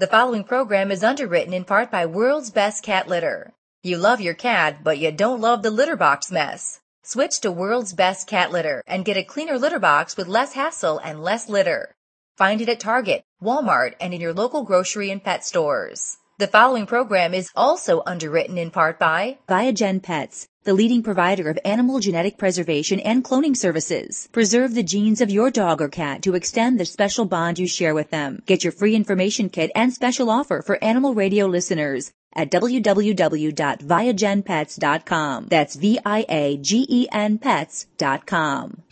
The following program is underwritten in part by World's Best Cat Litter. You love your cat, but you don't love the litter box mess. Switch to World's Best Cat Litter and get a cleaner litter box with less hassle and less litter. Find it at Target, Walmart, and in your local grocery and pet stores. The following program is also underwritten in part by Viagen Pets, the leading provider of animal genetic preservation and cloning services. Preserve the genes of your dog or cat to extend the special bond you share with them. Get your free information kit and special offer for Animal Radio listeners at www.viagenpets.com. That's V-I-A-G-E-N pets.com.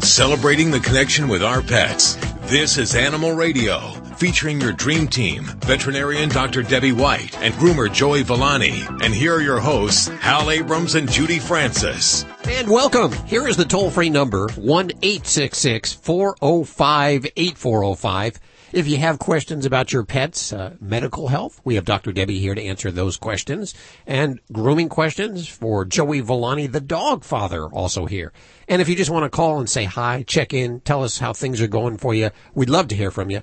Celebrating the connection with our pets. This is Animal Radio, featuring your dream team, veterinarian Dr. Debbie White and groomer Joey Villani. And here are your hosts, Hal Abrams and Judy Francis. And welcome. Here is the toll free number, 1 405 8405. If you have questions about your pet's uh, medical health, we have Dr. Debbie here to answer those questions. And grooming questions for Joey Villani, the dog father, also here. And if you just want to call and say hi, check in, tell us how things are going for you, we'd love to hear from you.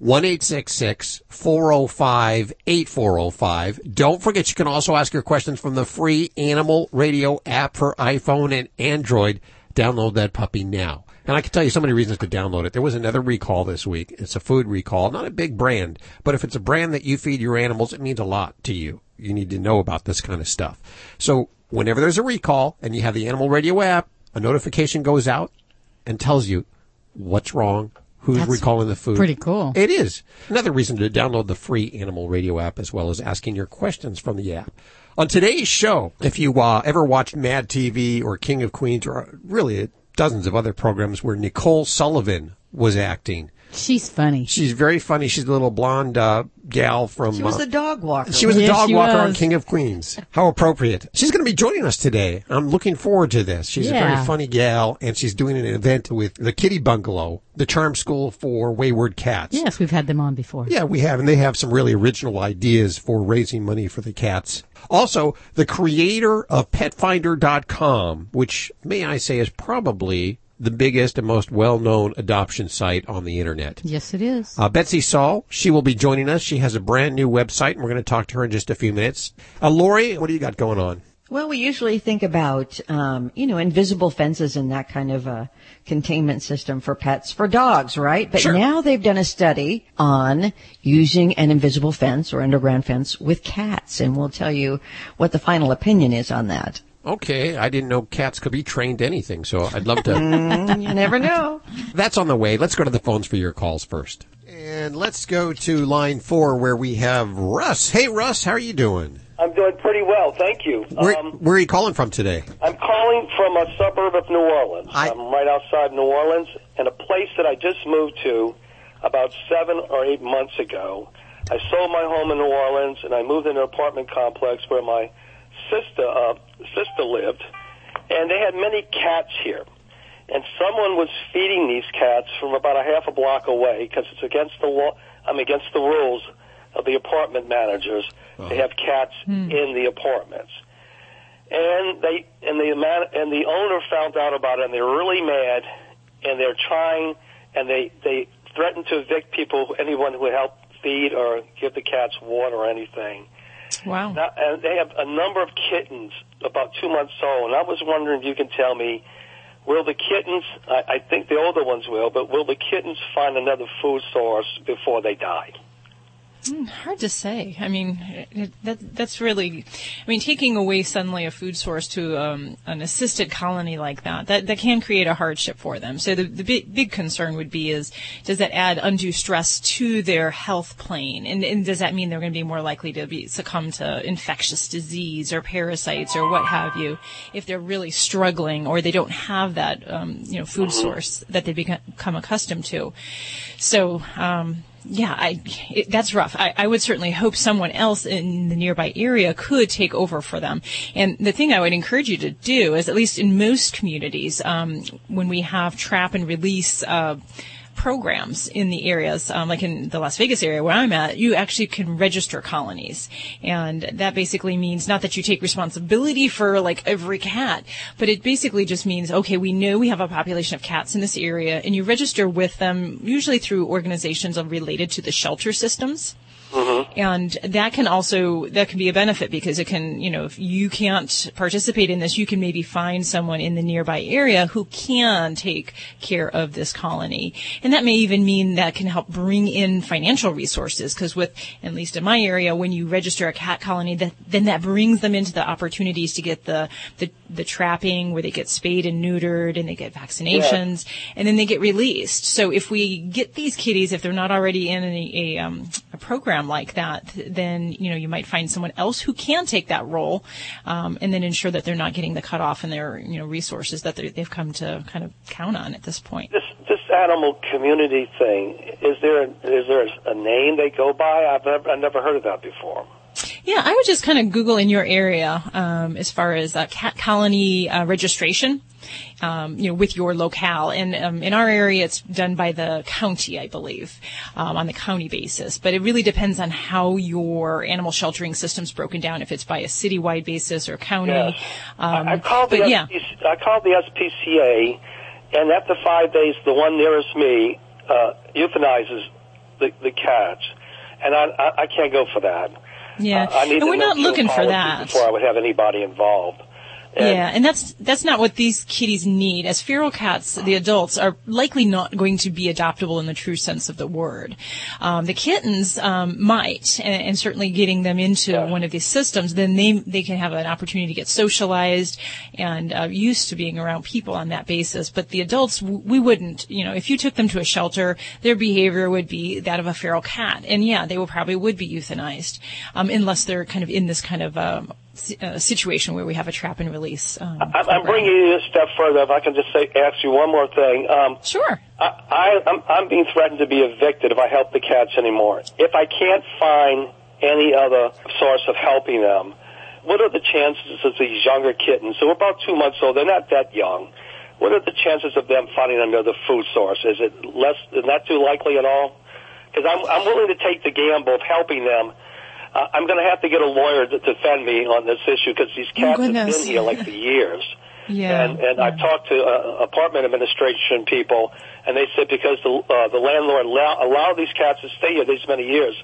1-866-405-8405. Don't forget you can also ask your questions from the free Animal Radio app for iPhone and Android. Download that puppy now. And I can tell you so many reasons to download it. There was another recall this week. It's a food recall, not a big brand, but if it's a brand that you feed your animals, it means a lot to you. You need to know about this kind of stuff. So whenever there's a recall and you have the Animal Radio app, a notification goes out and tells you what's wrong, who's That's recalling the food. pretty cool. It is. Another reason to download the free Animal Radio app as well as asking your questions from the app. On today's show, if you uh, ever watched Mad TV or King of Queens or really dozens of other programs where Nicole Sullivan was acting. She's funny. She's very funny. She's a little blonde uh, gal from. She was uh, a dog walker. she was a dog she walker on. King of Queens. How appropriate. She's going to be joining us today. I'm looking forward to this. She's a very funny gal, and she's doing an event with the Kitty Bungalow, the charm school for wayward cats. Yes, we've had them on before. Yeah, we have, and they have some really original ideas for raising money for the cats. Also, the creator of PetFinder.com, which may I say is probably the biggest and most well-known adoption site on the internet. Yes, it is. Uh, Betsy Saul, she will be joining us. She has a brand new website, and we're going to talk to her in just a few minutes. Uh, Lori, what do you got going on? Well, we usually think about, um, you know, invisible fences and that kind of a containment system for pets, for dogs, right? But Sure. now they've done a study on using an invisible fence or underground fence with cats, and we'll tell you what the final opinion is on that. Okay, I didn't know cats could be trained to anything, so I'd love to. Mm, you never know. That's on the way. Let's go to the phones for your calls first. And let's go to line four where we have Russ. Hey, Russ, how are you doing? I'm doing pretty well, thank you. Where, Um, where are you calling from today? I'm calling from a suburb of New Orleans. I- I'm right outside New Orleans, and a place that I just moved to about seven or eight months ago. I sold my home in New Orleans, and I moved into an apartment complex where my sister uh, sister lived, and they had many cats here. And someone was feeding these cats from about a half a block away because it's against the law. I'm against the rules of the apartment managers to have cats in the apartments and they and the man and the owner found out about it and they're really mad and they're trying and they they threaten to evict people anyone who would help feed or give the cats water or anything Wow. now, and they have a number of kittens about two months old and i was wondering if you can tell me will the kittens i, I think the older ones will but will the kittens find another food source before they die Hard to say. I mean, that that's really. I mean, taking away suddenly a food source to um, an assisted colony like that, that that can create a hardship for them. So the the big big concern would be is does that add undue stress to their health plane, and, and does that mean they're going to be more likely to be succumb to infectious disease or parasites or what have you if they're really struggling or they don't have that um, you know food source that they become accustomed to. So. Um, yeah, I, it, that's rough. I, I would certainly hope someone else in the nearby area could take over for them. And the thing I would encourage you to do is, at least in most communities, um, when we have trap and release uh, programs in the areas, um, like in the Las Vegas area where I'm at, you actually can register colonies. And that basically means not that you take responsibility for like every cat, but it basically just means, okay, we know we have a population of cats in this area and you register with them usually through organizations related to the shelter systems. Mm-hmm. And that can also, that can be a benefit because it can, you know, if you can't participate in this, you can maybe find someone in the nearby area who can take care of this colony. And that may even mean that can help bring in financial resources because with, at least in my area, when you register a cat colony, that, then that brings them into the opportunities to get the, the, the trapping where they get spayed and neutered and they get vaccinations and then they get released. So if we get these kitties, if they're not already in a, a, um, a program like that, then you know you might find someone else who can take that role, um, and then ensure that they're not getting the cutoff in their you know resources that they've come to kind of count on at this point. This this animal community thing is there is there a name they go by? I've never I've never heard of that before. Yeah, I would just kind of Google in your area um, as far as uh, cat colony uh, registration. Um, you know, with your locale. And um, in our area, it's done by the county, I believe, um, on the county basis. But it really depends on how your animal sheltering system's broken down. If it's by a citywide basis or county. Yes. Um, I, I called the but yeah. I called the SPCA, and after five days, the one nearest me uh, euthanizes the, the cats, and I, I, I can't go for that. Yeah, Uh, I need and to we're not looking for that. before I would have anybody involved. And yeah, and that's that's not what these kitties need. As feral cats, the adults are likely not going to be adoptable in the true sense of the word. Um, the kittens um, might, and, and certainly getting them into Yeah. one of these systems, then they they can have an opportunity to get socialized and uh, used to being around people on that basis. But the adults, we wouldn't. You know, if you took them to a shelter, their behavior would be that of a feral cat, and yeah, they will probably would be euthanized, um, unless they're kind of in this kind of um, uh, situation where we have a trap and release. Um, I'm, I'm bringing you a step further. If I can just say, ask you one more thing. Um, Sure. I, I, I'm, I'm being threatened to be evicted if I help the cats anymore. If I can't find any other source of helping them, what are the chances of these younger kittens, who are about two months old, they're not that young, what are the chances of them finding another food source? Is it less, is that too likely at all? Because I'm, I'm willing to take the gamble of helping them. Uh, I'm going to have to get a lawyer to defend me on this issue because these cats have been here like for years. Yeah. And, and I've talked to uh, apartment administration people, and they said because the uh, the landlord allow, allowed these cats to stay here these many years,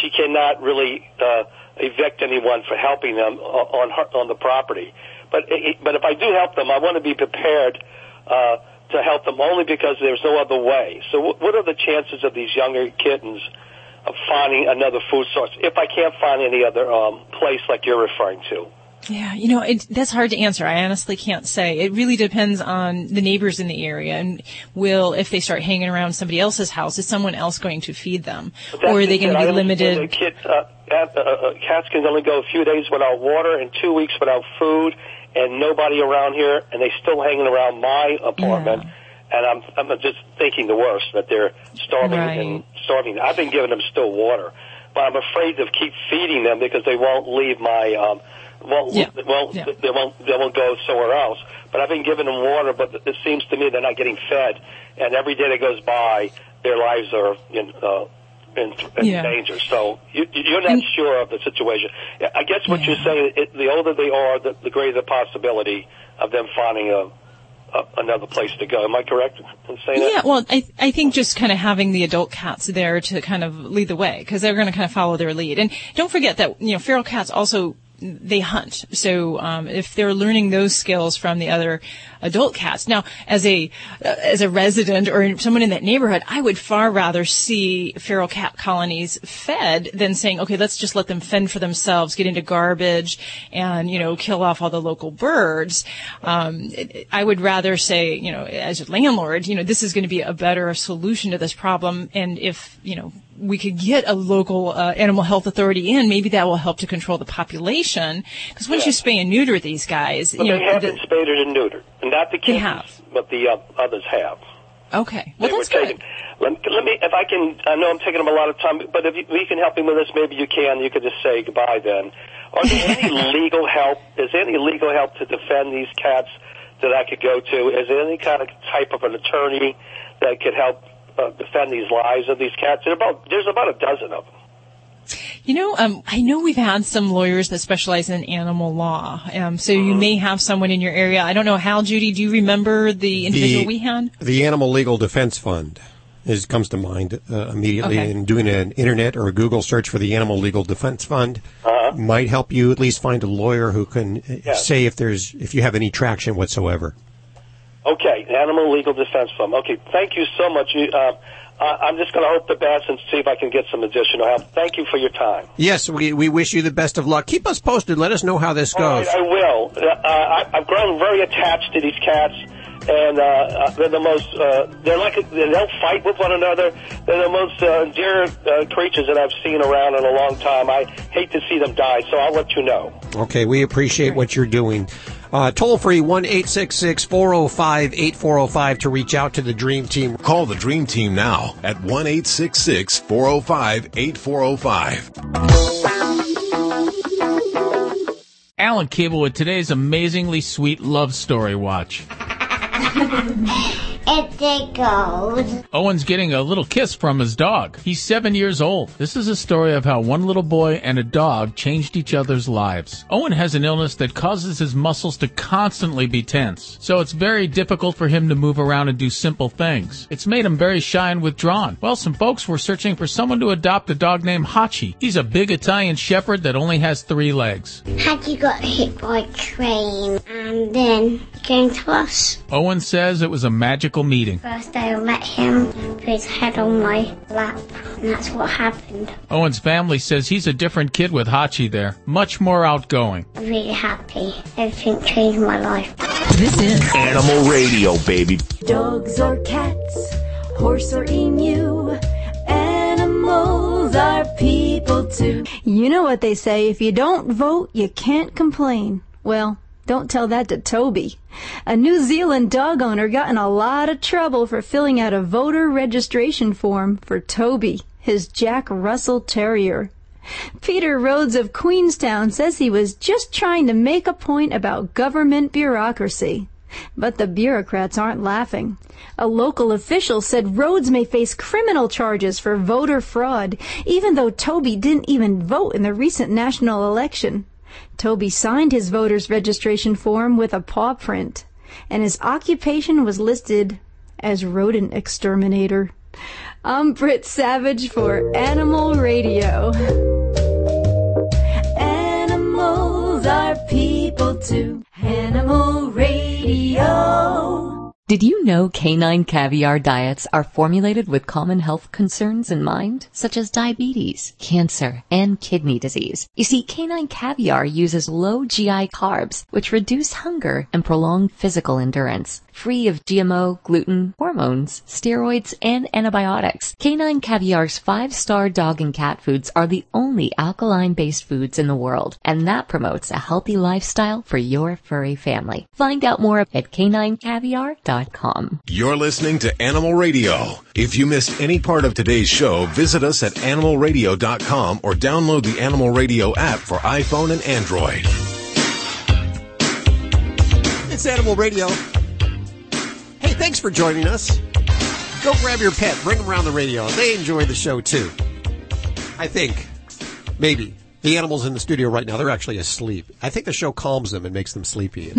she cannot really uh, evict anyone for helping them on her, on the property. But it, but if I do help them, I want to be prepared uh, to help them only because there's no other way. So w- what are the chances of these younger kittens? Of finding another food source, if I can't find any other um, place like you're referring to. Yeah, you know, it, that's hard to answer. I honestly can't say. It really depends on the neighbors in the area and will, if they start hanging around somebody else's house, is someone else going to feed them? Or are they going to be limited? Kid, uh, cat- uh, uh, cats can only go a few days without water and two weeks without food, and nobody around here, and they still hanging around my apartment. Yeah. And I'm I'm just thinking the worst that they're starving Right. and starving. I've been giving them still water, but I'm afraid to keep feeding them because they won't leave my um won't Yeah. won't Yeah. they won't they won't go somewhere else. But I've been giving them water, but it seems to me they're not getting fed, and every day that goes by, their lives are in. Uh, in, in Yeah. danger. So you, you're not sure of the situation. I guess what you're saying, it, the older they are, the, the greater the possibility of them finding a another place to go. Am I correct in saying that? Yeah, well, I I think just kind of having the adult cats there to kind of lead the way because they're going to kind of follow their lead. And don't forget that you know feral cats also they hunt. So um, if they're learning those skills from the other adult cats, now as a as a resident or someone in that neighborhood, I would far rather see feral cat colonies fed than saying, okay, let's just let them fend for themselves, get into garbage, and you know kill off all the local birds. Um, it- I would rather say, you know, as a landlord, you know, this is going to be a better solution to this problem, and if you know we could get a local uh, animal health authority in, maybe that will help to control the population. Because once you spay and neuter these guys, But you know, they have the- been spaded and neutered, not the kids, have. but the uh, others have. okay, well they that's were good. Let, let me, if I can, I know I'm taking them a lot of time, but if you, we can help me with this, maybe you can. You could just say goodbye then. Are there any legal help? Is there any legal help to defend these cats that I could go to? Is there any kind of type of an attorney that could help uh, defend these lives of these cats? There's about there's about a dozen of them. You know, um, I know we've had some lawyers that specialize in animal law. Um, so you may have someone in your area. I don't know, Hal, Judy, do you remember the individual we had? The Animal Legal Defense Fund is comes to mind uh, immediately. Okay. And doing an internet or a Google search for the Animal Legal Defense Fund Uh-huh. might help you at least find a lawyer who can uh, Yeah. say if there's if you have any traction whatsoever. Okay, Animal Legal Defense Fund. Okay, thank you so much. You, uh, I- I'm just going to hope the best and see if I can get some additional help. Thank you for your time. Yes, we we wish you the best of luck. Keep us posted. Let us know how this goes. right, I will. Uh, I, I've grown very attached to these cats, and uh, uh, they're the most. Uh, they're like they don't fight with one another. They're the most uh, dear uh, creatures that I've seen around in a long time. I hate to see them die, so I'll let you know. Okay, we appreciate what you're doing. Uh, toll free one eight six six four zero five eight four zero five to reach out to the Dream Team. Call the Dream Team now at 1 866 405 8405. Alan Cable with today's amazingly sweet love story watch. It goes. Owen's getting a little kiss from his dog. He's seven years old. This is a story of how one little boy and a dog changed each other's lives. Owen has an illness that causes his muscles to constantly be tense, so it's very difficult for him to move around and do simple things. It's made him very shy and withdrawn. Well, some folks were searching for someone to adopt a dog named Hachi. He's a big Italian shepherd that only has three legs. You got hit by a train and then came to us. Owen says it was a magical meeting. First day I met him, put his head on my lap, and that's what happened. Owen's family says he's a different kid with Hachi there, much more outgoing. I'm really happy. Everything changed my life. This is Animal Radio, baby. Dogs or cats, horse or emu, animals are people too. You know what they say, if you don't vote, you can't complain. Well, don't tell that to Toby. A New Zealand dog owner got in a lot of trouble for filling out a voter registration form for Toby, his Jack Russell Terrier. Peter Rhodes of Queenstown says he was just trying to make a point about government bureaucracy. But the bureaucrats aren't laughing. A local official said Rhodes may face criminal charges for voter fraud, even though Toby didn't even vote in the recent national election. Toby signed his voter's registration form with a paw print, and his occupation was listed as rodent exterminator. I'm Britt Savage for Animal Radio. Animals are people too. Animal Radio. Did you know canine caviar diets are formulated with common health concerns in mind, such as diabetes, cancer, and kidney disease? You see, canine caviar uses low GI carbs, which reduce hunger and prolong physical endurance. Free of GMO, gluten, hormones, steroids, and antibiotics, canine caviar's five-star dog and cat foods are the only alkaline-based foods in the world, and that promotes a healthy lifestyle for your furry family. Find out more at caninecaviar.com. You're listening to Animal Radio. If you missed any part of today's show, visit us at animalradio.com or download the Animal Radio app for iPhone and Android. It's Animal Radio. Hey, thanks for joining us. Go grab your pet, bring them around the radio. They enjoy the show too. I think, maybe. The animals in the studio right now, they're actually asleep. I think the show calms them and makes them sleepy.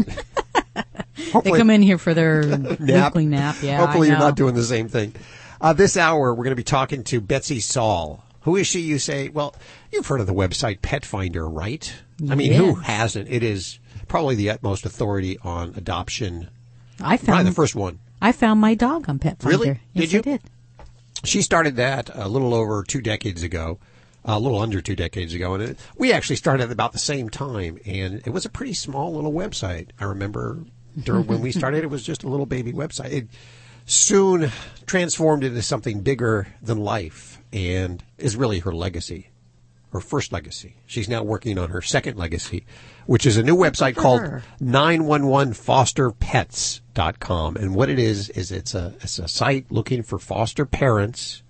they come in here for their weekly nap. Yeah, Hopefully you're not doing the same thing. Uh, this hour, we're going to be talking to Betsy Saul. Who is she? You say, well, you've heard of the website Pet Finder, right? I mean, who hasn't? It is probably the utmost authority on adoption. I Probably found the first one. I found my dog on Pet Finder. Really? Yes, Did you? I did. She started that a little over two decades ago, a little under two decades ago, and it, we actually started at about the same time. And it was a pretty small little website. I remember during when we started, it was just a little baby website. It soon transformed into something bigger than life, and is really her legacy, her first legacy. She's now working on her second legacy, which is a new website called her. 911fosterpets.com. And what it is, is it's a, it's a site looking for foster parents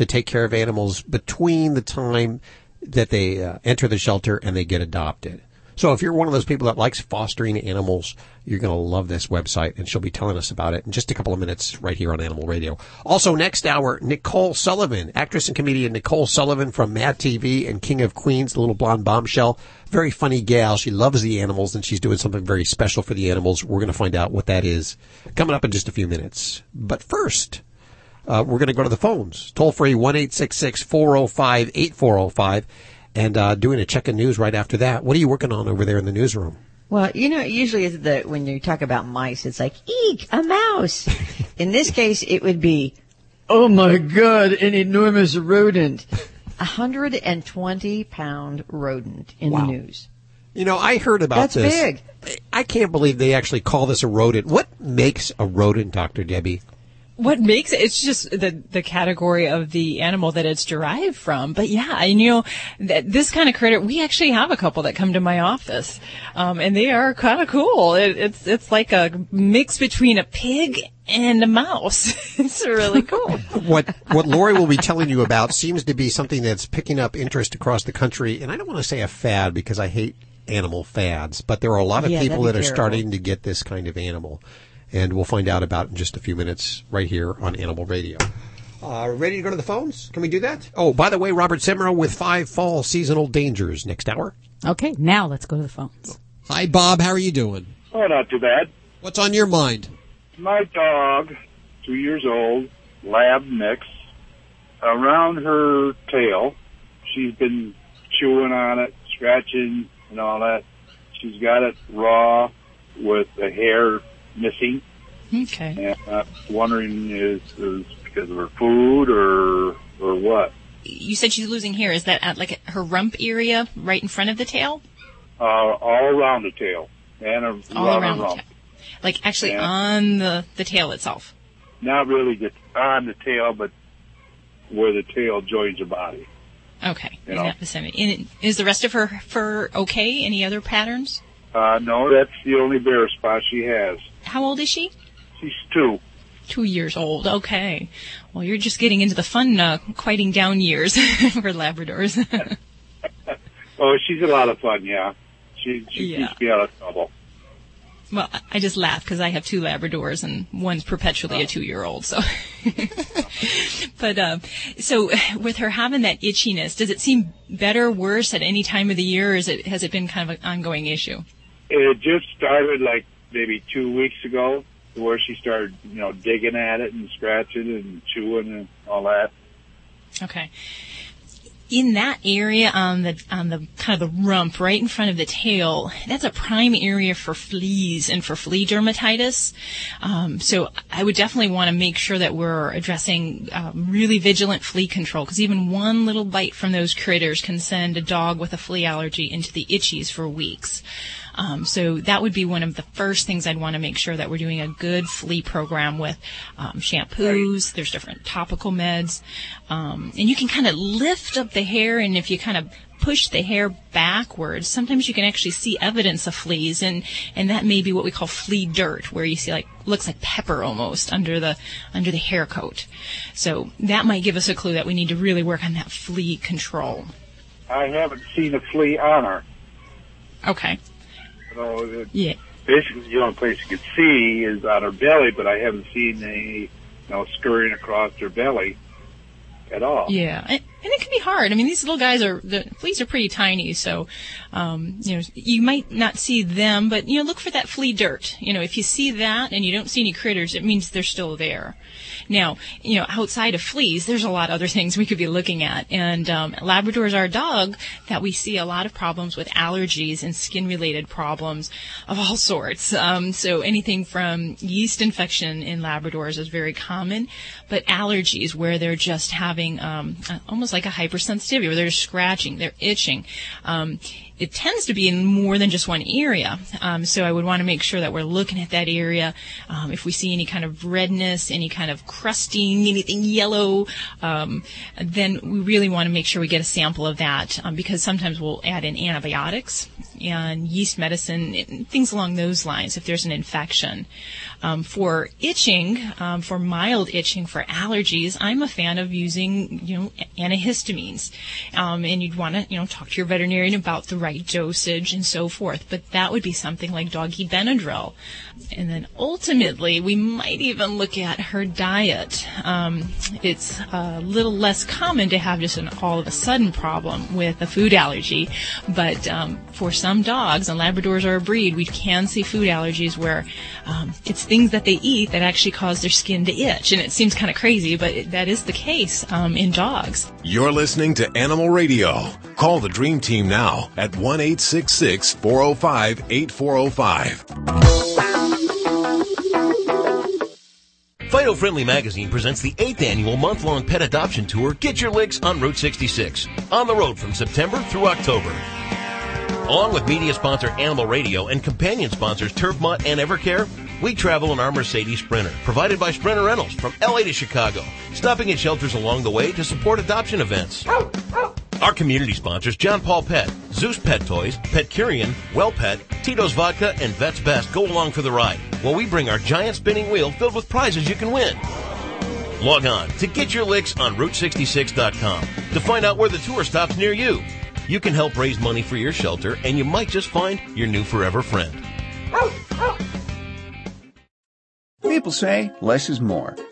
to take care of animals between the time that they uh, enter the shelter and they get adopted. So if you're one of those people that likes fostering animals, you're going to love this website and she'll be telling us about it in just a couple of minutes right here on Animal Radio. Also next hour, Nicole Sullivan, actress and comedian Nicole Sullivan from Mad TV and King of Queens, the little blonde bombshell. Very funny gal. She loves the animals and she's doing something very special for the animals. We're going to find out what that is coming up in just a few minutes. But first, uh, we're going to go to the phones. Toll free one eight six six four zero five eight four zero five, and uh, doing a check of news right after that. What are you working on over there in the newsroom? Well, you know, usually the, when you talk about mice, it's like, eek, a mouse. in this case, it would be, oh my god, an enormous rodent. A 120 pound rodent in Wow. the news. You know, I heard about That's this. big. I can't believe they actually call this a rodent. What makes a rodent, Dr. Debbie? What makes it it's just the the category of the animal that it's derived from. But yeah and you know that this kind of critter we actually have a couple that come to my office. Um, and they are kind of cool. It, it's it's like a mix between a pig and a mouse. It's really cool. What what Lori will be telling you about seems to be something that's picking up interest across the country, and I don't want to say a fad because I hate animal fads, but there are a lot of Yeah, people that that'd are starting to get this kind of animal, and we'll find out about in just a few minutes right here on Animal Radio. Uh, ready to go to the phones? Can we do that? Oh, by the way, Robert Semero with five fall seasonal dangers next hour. Okay, now let's go to the phones. Hi, Bob. How are you doing? Oh, not too bad. What's on your mind? My dog, two years old, lab mix, around her tail, she's been chewing on it, scratching and all that. She's got it raw with the hair missing. okay And I'm wondering is, is because of her food or, or what? you said she's losing hair is that at like her rump area right in front of the tail Uh, all around the tail and a, all around the the rump. tail like actually Yeah. on the the tail itself Not really just on the tail, but where the tail joins the body. okay You in know. that vicinity And is the rest of her fur okay any other patterns Uh, no, that's the only bare spot she has. How old is she She's two. Two years old. Okay. Well, you're just getting into the fun, uh, quieting down years for Labradors. Oh, she's a lot of fun, yeah. She, she Yeah. keeps me out of trouble. well, I- just laugh because I have two Labradors and one's perpetually a two-year-old. So, but uh, so with her having that itchiness, does it seem better, worse at any time of the year, or is it has it been kind of an ongoing issue? It just started like maybe two weeks ago, where she started, you know, digging at it and scratching and chewing and all that. Okay. In that area on the on the kind of the rump right in front of the tail, that's a prime area for fleas and for flea dermatitis. Um, so I would definitely want to make sure that we're addressing um, really vigilant flea control because even one little bite from those critters can send a dog with a flea allergy into the itchies for weeks. Um, so that would be one of the first things I'd want to make sure that we're doing a good flea program with um, shampoos. There's different topical meds, um, and you can kind of lift up the hair, and if you kind of push the hair backwards, sometimes you can actually see evidence of fleas, and and that may be what we call flea dirt, where you see like looks like pepper almost under the under the hair coat. So that might give us a clue that we need to really work on that flea control. I haven't seen a flea on her. Okay. So it, Yeah. basically the only place you can see is on her belly, but I haven't seen any, you know, scurrying across her belly at all. Yeah, and, and it can be hard. I mean, these little guys are the fleas are pretty tiny, so um, you know you might not see them, but you know look for that flea dirt. You know, if you see that and you don't see any critters, it means they're still there. Now, you know, outside of fleas, there's a lot of other things we could be looking at, and um, is our dog that we see a lot of problems with allergies and skin-related problems of all sorts. Um, so anything from yeast infection in Labradors is very common, but allergies where they're just having um, uh, like a hypersensitivity, where they're scratching, they're itching. Um, it tends to be in more than just one area. Um, so I would want to make sure that we're looking at that area. Um, if we see any kind of redness, any kind of crusting, anything yellow, um, then we really want to make sure we get a sample of that um, because sometimes we'll add in antibiotics and yeast medicine, things along those lines if there's an infection. Um, for itching, um, for mild itching, for allergies, I'm a fan of using, you know, antihistamines. And you'd want to, you know, talk to your veterinarian about the right dosage and so forth. But that would be something like doggy Benadryl. And then ultimately, we might even look at her diet. Um, it's a little less common to have just an all of a sudden problem with a food allergy, but um, for some dogs, and Labradors are a breed, we can see food allergies where um, it's things that they eat that actually cause their skin to itch. And it seems kind of crazy, but it, that is the case um, in dogs. You're listening to Animal Radio. Call the Dream Team now at 1 405 8405. Fido Friendly Magazine presents the 8th annual month-long pet adoption tour Get Your Licks on Route 66. On the road from September through October. Along with media sponsor Animal Radio and companion sponsors Turf Mutt and Evercare, we travel in our Mercedes Sprinter, provided by Sprinter Rentals from LA to Chicago, stopping at shelters along the way to support adoption events. Our community sponsors John Paul Pet, Zeus Pet Toys, Petcurean, Well Pet, Tito's Vodka, and Vet's Best go along for the ride while we bring our giant spinning wheel filled with prizes you can win. Log on to get your licks on Route66.com to find out where the tour stops near you. You can help raise money for your shelter, and you might just find your new forever friend. People say less is more.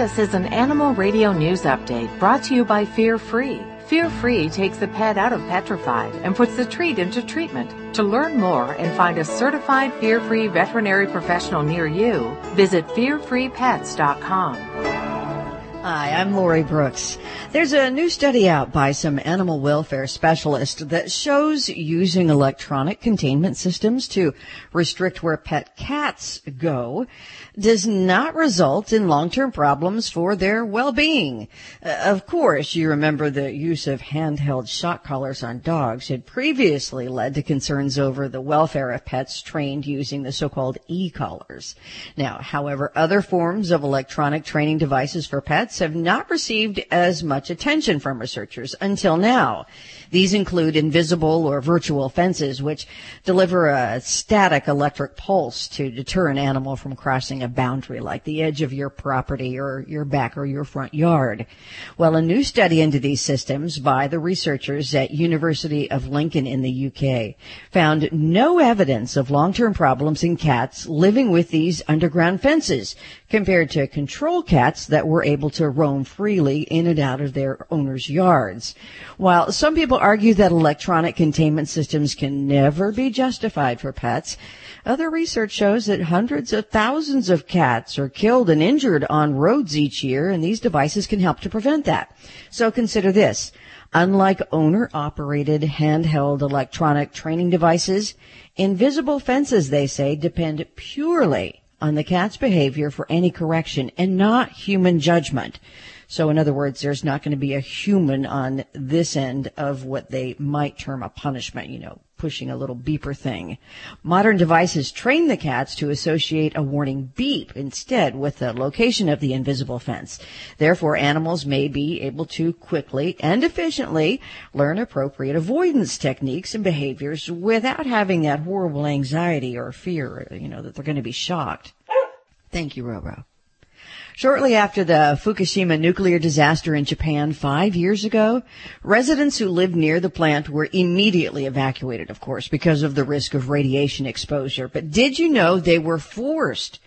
This is an Animal Radio News Update brought to you by Fear Free. Fear Free takes the pet out of petrified and puts the treat into treatment. To learn more and find a certified Fear Free veterinary professional near you, visit fearfreepets.com. Hi, I'm Lori Brooks. There's a new study out by some animal welfare specialists that shows using electronic containment systems to restrict where pet cats go does not result in long-term problems for their well-being. Uh, of course, you remember the use of handheld shock collars on dogs had previously led to concerns over the welfare of pets trained using the so-called e-collars. Now, however, other forms of electronic training devices for pets have not received as much attention from researchers until now. These include invisible or virtual fences, which deliver a static electric pulse to deter an animal from crossing a boundary like the edge of your property or your back or your front yard. Well, a new study into these systems by the researchers at University of Lincoln in the UK found no evidence of long-term problems in cats living with these underground fences compared to control cats that were able to roam freely in and out of their owners' yards. While some people argue that electronic containment systems can never be justified for pets, other research shows that hundreds of thousands of cats are killed and injured on roads each year, and these devices can help to prevent that. So consider this. Unlike owner-operated handheld electronic training devices, invisible fences, they say, depend purely on the cat's behavior for any correction and not human judgment. So in other words, there's not going to be a human on this end of what they might term a punishment, you know, pushing a little beeper thing. Modern devices train the cats to associate a warning beep instead with the location of the invisible fence. Therefore, animals may be able to quickly and efficiently learn appropriate avoidance techniques and behaviors without having that horrible anxiety or fear, you know, that they're going to be shocked. Thank you, Roro. Shortly after the Fukushima nuclear disaster in Japan five years ago, residents who lived near the plant were immediately evacuated, of course, because of the risk of radiation exposure. But did you know they were forced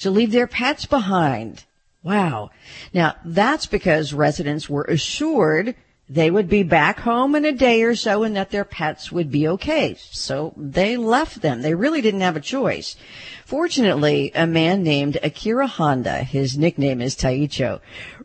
to leave their pets behind? Wow. Now, that's because residents were assured they would be back home in a day or so and that their pets would be okay. So they left them. They really didn't have a choice. Fortunately, a man named Akira Honda, his nickname is Taicho,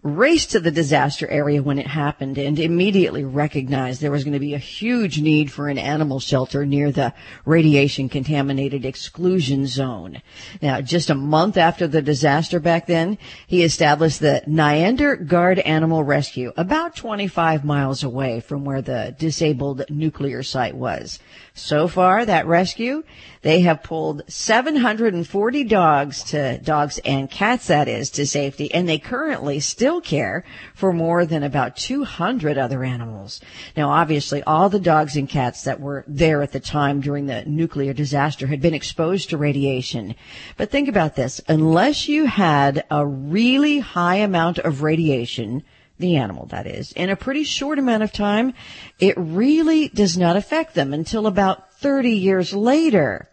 raced to the disaster area when it happened and immediately recognized there was going to be a huge need for an animal shelter near the radiation contaminated exclusion zone. Now, just a month after the disaster back then, he established the Nyander Guard Animal Rescue about 25 miles away from where the disabled nuclear site was. So far, that rescue, they have pulled 740 dogs to, dogs and cats that is, to safety, and they currently still care for more than about 200 other animals. Now, obviously, all the dogs and cats that were there at the time during the nuclear disaster had been exposed to radiation. But think about this. Unless you had a really high amount of radiation, the animal that is, in a pretty short amount of time, it really does not affect them until about 30 years later.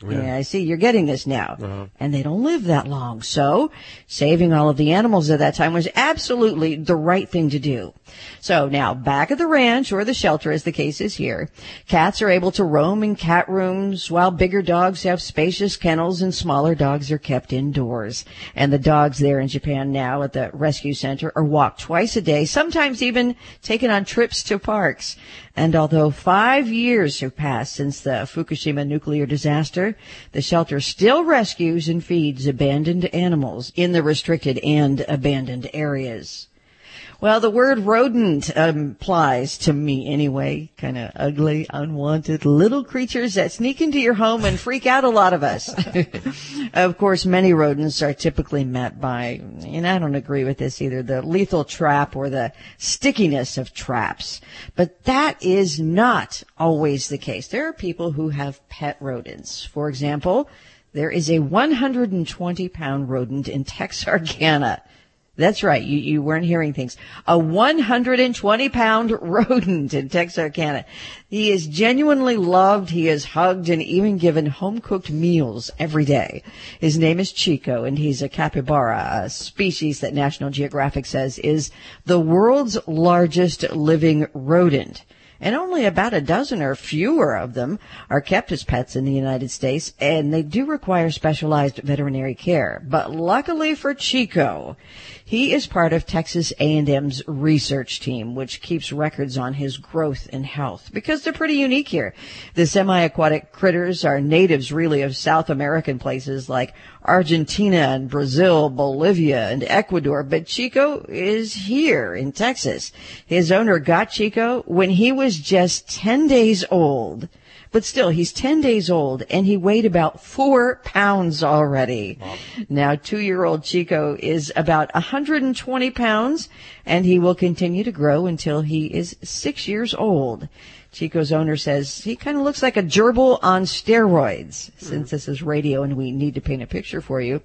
Yeah. Yeah, I see. You're getting this now. Uh-huh. And they don't live that long. So saving all of the animals at that time was absolutely the right thing to do. So now back at the ranch or the shelter as the case is here, cats are able to roam in cat rooms while bigger dogs have spacious kennels and smaller dogs are kept indoors. And the dogs there in Japan now at the rescue center are walked twice a day, sometimes even taken on trips to parks. And although five years have passed since the Fukushima nuclear disaster, the shelter still rescues and feeds abandoned animals in the restricted and abandoned areas. Well, the word rodent um, implies to me anyway, kind of ugly, unwanted little creatures that sneak into your home and freak out a lot of us. of course, many rodents are typically met by, and I don't agree with this either, the lethal trap or the stickiness of traps. But that is not always the case. There are people who have pet rodents. For example, there is a 120 pound rodent in Texarkana. That's right. You, you weren't hearing things. A 120 pound rodent in Texarkana. He is genuinely loved. He is hugged and even given home cooked meals every day. His name is Chico and he's a capybara, a species that National Geographic says is the world's largest living rodent and only about a dozen or fewer of them are kept as pets in the United States, and they do require specialized veterinary care. But luckily for Chico, he is part of Texas A&M's research team, which keeps records on his growth and health because they're pretty unique here. The semi-aquatic critters are natives really of South American places like Argentina and Brazil, Bolivia and Ecuador, but Chico is here in Texas. His owner got Chico when he was just 10 days old. But still, he's 10 days old and he weighed about four pounds already. Now, two year old Chico is about 120 pounds and he will continue to grow until he is six years old. Chico's owner says he kind of looks like a gerbil on steroids, since this is radio and we need to paint a picture for you.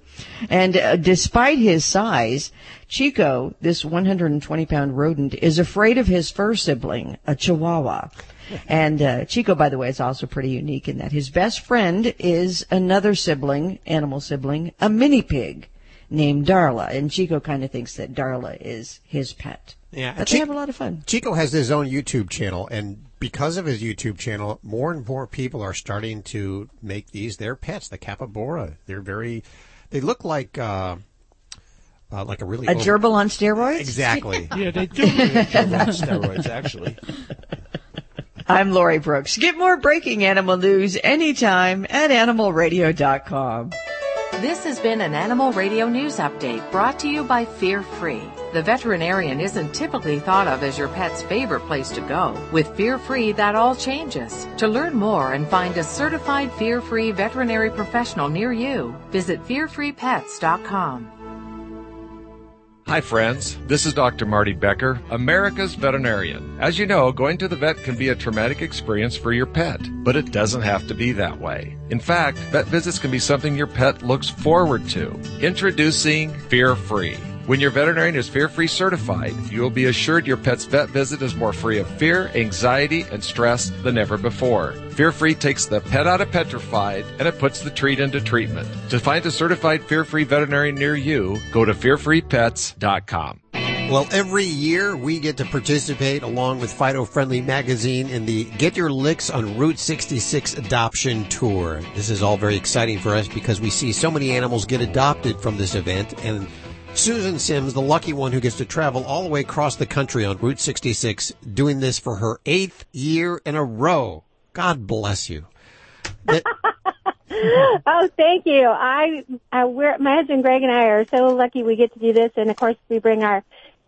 And uh, despite his size, Chico, this 120 pound rodent, is afraid of his fur sibling, a chihuahua. And uh, Chico, by the way, is also pretty unique in that his best friend is another sibling, animal sibling, a mini pig named Darla. And Chico kind of thinks that Darla is his pet. Yeah, But Chi- they have a lot of fun. Chico has his own YouTube channel, and because of his YouTube channel, more and more people are starting to make these their pets. The capybara, they're very, they look like, uh, uh, like a really A old- gerbil on steroids? Exactly. Yeah, they do. on steroids, actually. I'm Lori Brooks. Get more breaking animal news anytime at animalradio.com. This has been an Animal Radio News Update brought to you by Fear Free. The veterinarian isn't typically thought of as your pet's favorite place to go. With Fear Free, that all changes. To learn more and find a certified Fear Free veterinary professional near you, visit fearfreepets.com. Hi, friends. This is Dr. Marty Becker, America's veterinarian. As you know, going to the vet can be a traumatic experience for your pet, but it doesn't have to be that way. In fact, vet visits can be something your pet looks forward to. Introducing Fear Free. When your veterinarian is fear free certified, you will be assured your pet's vet visit is more free of fear, anxiety, and stress than ever before. Fear Free takes the pet out of petrified and it puts the treat into treatment. To find a certified fear free veterinarian near you, go to fearfreepets.com. Well, every year we get to participate along with Fido Friendly Magazine in the Get Your Licks on Route 66 Adoption Tour. This is all very exciting for us because we see so many animals get adopted from this event and Susan Sims, the lucky one who gets to travel all the way across the country on Route 66, doing this for her eighth year in a row. God bless you. Oh, thank you. I, I we're, my husband Greg and I are so lucky we get to do this, and of course we bring our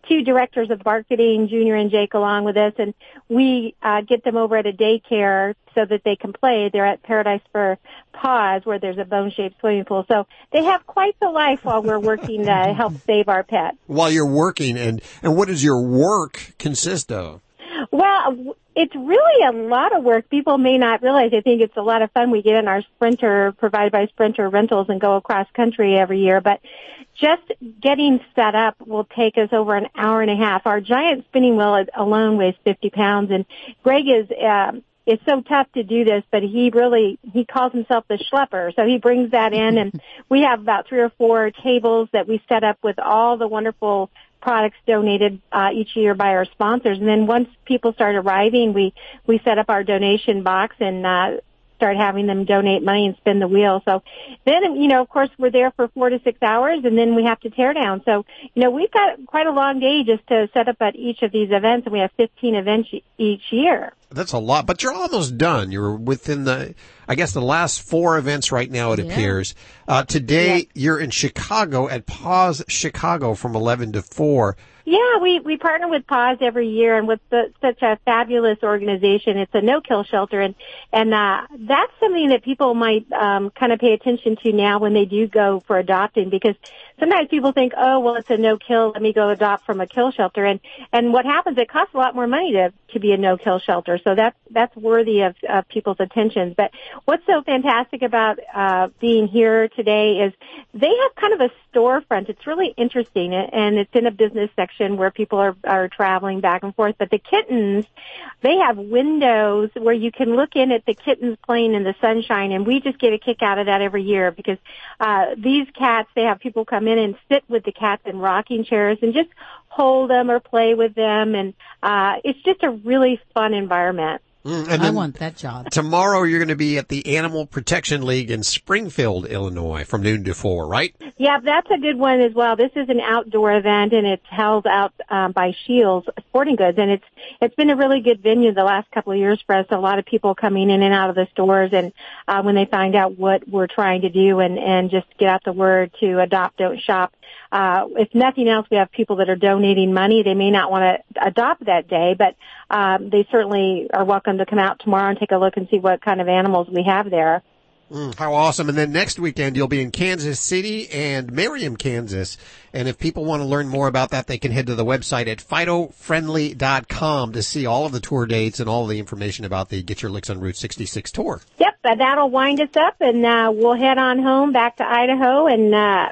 two directors of marketing, Junior and Jake, along with us, and we uh, get them over at a daycare so that they can play. They're at Paradise for Paws, where there's a bone-shaped swimming pool. So they have quite the life while we're working to help save our pets. while you're working and, and what does your work consist of? Well, it's really a lot of work. People may not realize. I think it's a lot of fun. We get in our Sprinter, provided by Sprinter Rentals, and go across country every year. But just getting set up will take us over an hour and a half. Our giant spinning wheel alone weighs 50 pounds, and Greg is. Um, it's so tough to do this, but he really, he calls himself the schlepper. So he brings that in and we have about three or four tables that we set up with all the wonderful products donated uh, each year by our sponsors. And then once people start arriving, we we set up our donation box and uh, start having them donate money and spin the wheel. So then, you know, of course, we're there for four to six hours, and then we have to tear down. So you know, we've got quite a long day just to set up at each of these events, and we have 15 events each year. That's a lot, but you're almost done. You're within the, I guess, the last four events right now. It Yeah. appears. Uh, today you're in Chicago at Paws Chicago from 11 to 4. Yeah, we we partner with Paws every year, and with the, such a fabulous organization, it's a no-kill shelter, and and uh, that's something that people might um, kind of pay attention to now when they do go for adopting, because sometimes people think, oh, well, it's a no-kill, let me go adopt from a kill shelter, and and what happens? It costs a lot more money to to be a no-kill shelter, so that's that's worthy of, of people's attention. But what's so fantastic about uh, being here today is they have kind of a storefront. It's really interesting, and it's in a business section where people are are traveling back and forth. But the kittens, they have windows where you can look in at the kittens playing in the sunshine, and we just get a kick out of that every year because uh, these cats, they have people come in and sit with the cats in rocking chairs and just hold them or play with them, and uh, it's just a really fun environment. Mm, I want that job. Tomorrow you're going to be at the Animal Protection League in Springfield, Illinois from noon to 4, right? Yeah, that's a good one as well. This is an outdoor event and it's held out um, by Shields Sporting Goods and it's it's been a really good venue the last couple of years for us. A lot of people coming in and out of the stores and uh, when they find out what we're trying to do and and just get out the word to adopt, don't shop. Uh, if nothing else, we have people that are donating money. They may not want to adopt that day, but um, they certainly are welcome to come out tomorrow and take a look and see what kind of animals we have there. Mm, how awesome. And then next weekend you'll be in Kansas City and Merriam, Kansas. And if people want to learn more about that, they can head to the website at FidoFriendly.com to see all of the tour dates and all of the information about the Get Your Licks on Route 66 tour. Yep, uh, that'll wind us up, and uh, we'll head on home back to Idaho and uh,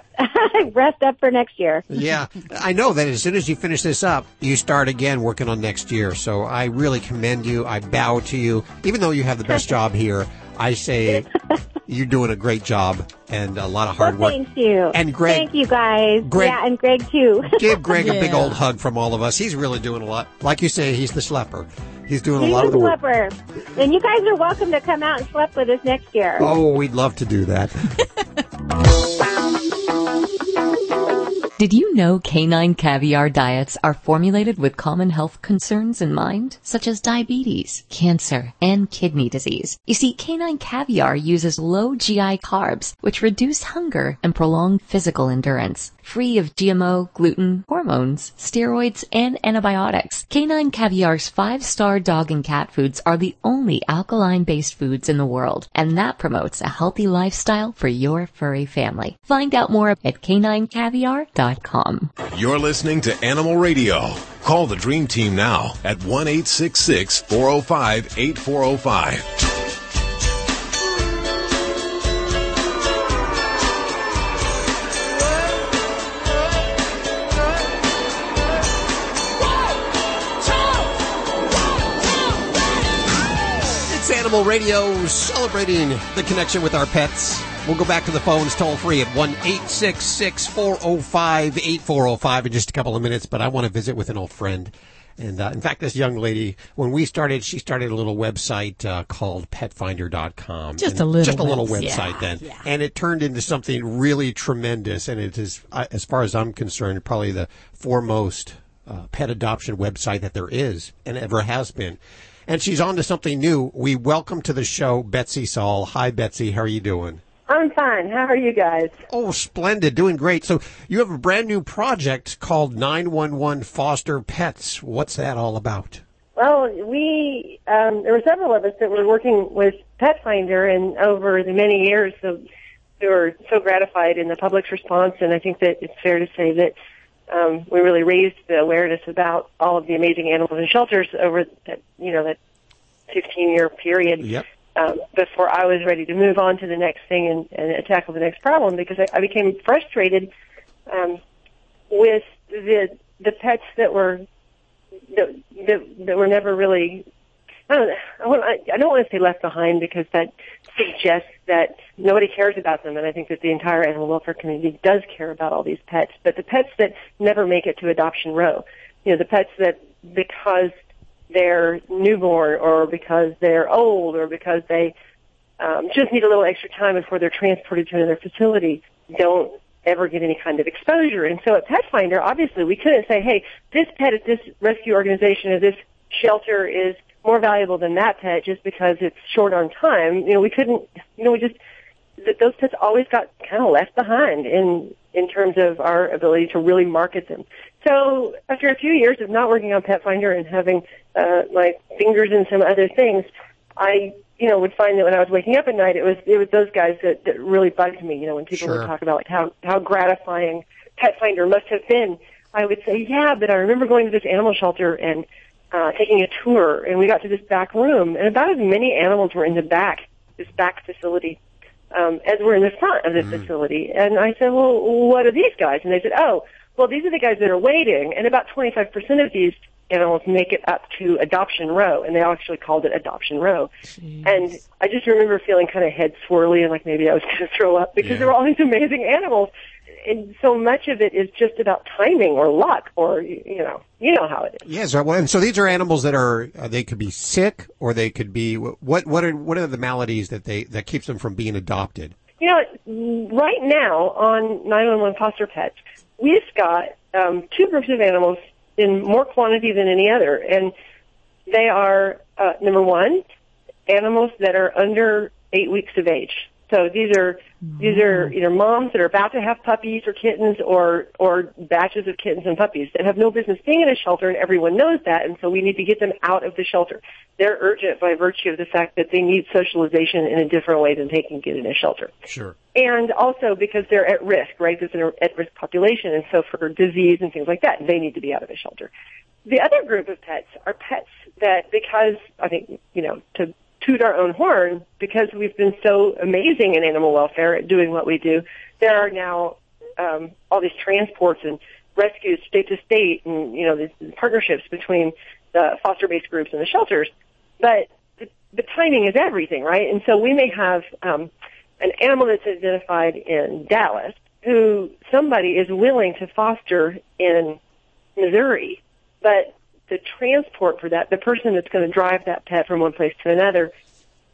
rest up for next year. Yeah, I know that as soon as you finish this up, you start again working on next year. So I really commend you. I bow to you. Even though you have the best job here, I say you're doing a great job and a lot of hard well, work. thank you. And Greg- Thank you guys. Greg- yeah, and Greg too. Give Greg a big old hug from all of us. He's really doing a lot. Like you say, he's the schlepper. He's doing a lot a of the work. And you guys are welcome to come out and schlep with us next year. Oh, we'd love to do that. Did you know canine caviar diets are formulated with common health concerns in mind, such as diabetes, cancer, and kidney disease? You see, canine caviar uses low GI carbs, which reduce hunger and prolong physical endurance. Free of GMO, gluten, hormones, steroids, and antibiotics, canine caviar's five-star dog and cat foods are the only alkaline-based foods in the world, and that promotes a healthy lifestyle for your furry family. Find out more at caninecaviar.com. You're listening to Animal Radio. Call the Dream Team now at 1 405 8405. Animal Radio celebrating the connection with our pets. We'll go back to the phones toll free at 1 866 405 8405 in just a couple of minutes, but I want to visit with an old friend. And uh, in fact, this young lady, when we started, she started a little website uh, called petfinder.com. Just a little Just a little webs- website yeah, then. And it turned into something really tremendous. And it is, uh, as far as I'm concerned, probably the foremost uh, pet adoption website that there is and ever has been. And she's on to something new. We welcome to the show Betsy Saul. Hi, Betsy. How are you doing? I'm fine. How are you guys? Oh, splendid. Doing great. So you have a brand new project called 911 Foster Pets. What's that all about? Well, we um, there were several of us that were working with Pet Finder, and over the many years, so we were so gratified in the public's response. And I think that it's fair to say that um, we really raised the awareness about all of the amazing animals in shelters over that you know that 15 year period. Yep. um, before I was ready to move on to the next thing and, and tackle the next problem because I, I became frustrated um, with the the pets that were that, that, that were never really. I don't. I, I, I don't want to say left behind because that suggests that nobody cares about them, and I think that the entire animal welfare community does care about all these pets. But the pets that never make it to adoption row, you know, the pets that because they're newborn or because they're old or because they um, just need a little extra time before they're transported to another facility don't ever get any kind of exposure. And so at Pet Finder, obviously we couldn't say, hey, this pet at this rescue organization or this shelter is more valuable than that pet just because it's short on time. You know, we couldn't, you know, we just, that those pets always got kind of left behind in, in terms of our ability to really market them. So after a few years of not working on Pet Finder and having, uh, my fingers in some other things, I, you know, would find that when I was waking up at night, it was, it was those guys that, that really bugged me, you know, when people Sure. would talk about like how, how gratifying Pet Finder must have been. I would say, yeah, but I remember going to this animal shelter and, uh, taking a tour and we got to this back room and about as many animals were in the back, this back facility, um, as were in the front of the facility. And I said, well, what are these guys? And they said, oh, well, these are the guys that are waiting. And about 25% of these animals make it up to adoption row. And they actually called it adoption row. And I just remember feeling kind of head swirly and like maybe I was going to throw up because there were all these amazing animals. And so much of it is just about timing or luck or, you know, you know how it is. Yes, well, and so these are animals that are uh, they could be sick or they could be what what are what are the maladies that they that keeps them from being adopted? You know, right now on 911 foster pets, we've got um, two groups of animals in more quantity than any other, and they are uh, number one, animals that are under eight weeks of age. So these are these are mm. either moms that are about to have puppies or kittens, or or batches of kittens and puppies that have no business being in a shelter, and everyone knows that, and so we need to get them out of the shelter. They're urgent by virtue of the fact that they need socialization in a different way than they can get in a shelter Sure. and also because they're at risk, right? There's an er, at-risk population, and so for disease and things like that, they need to be out of a shelter. The other group of pets are pets that, because I think you know, to toot our own horn, because we've been so amazing in animal welfare at doing what we do, there are now um, all these transports and rescues state to state, and you know, these partnerships between the foster-based groups and the shelters. But the, the timing is everything, right? And so we may have um, an animal that's identified in Dallas who somebody is willing to foster in Missouri, but the transport for that, the person that's going to drive that pet from one place to another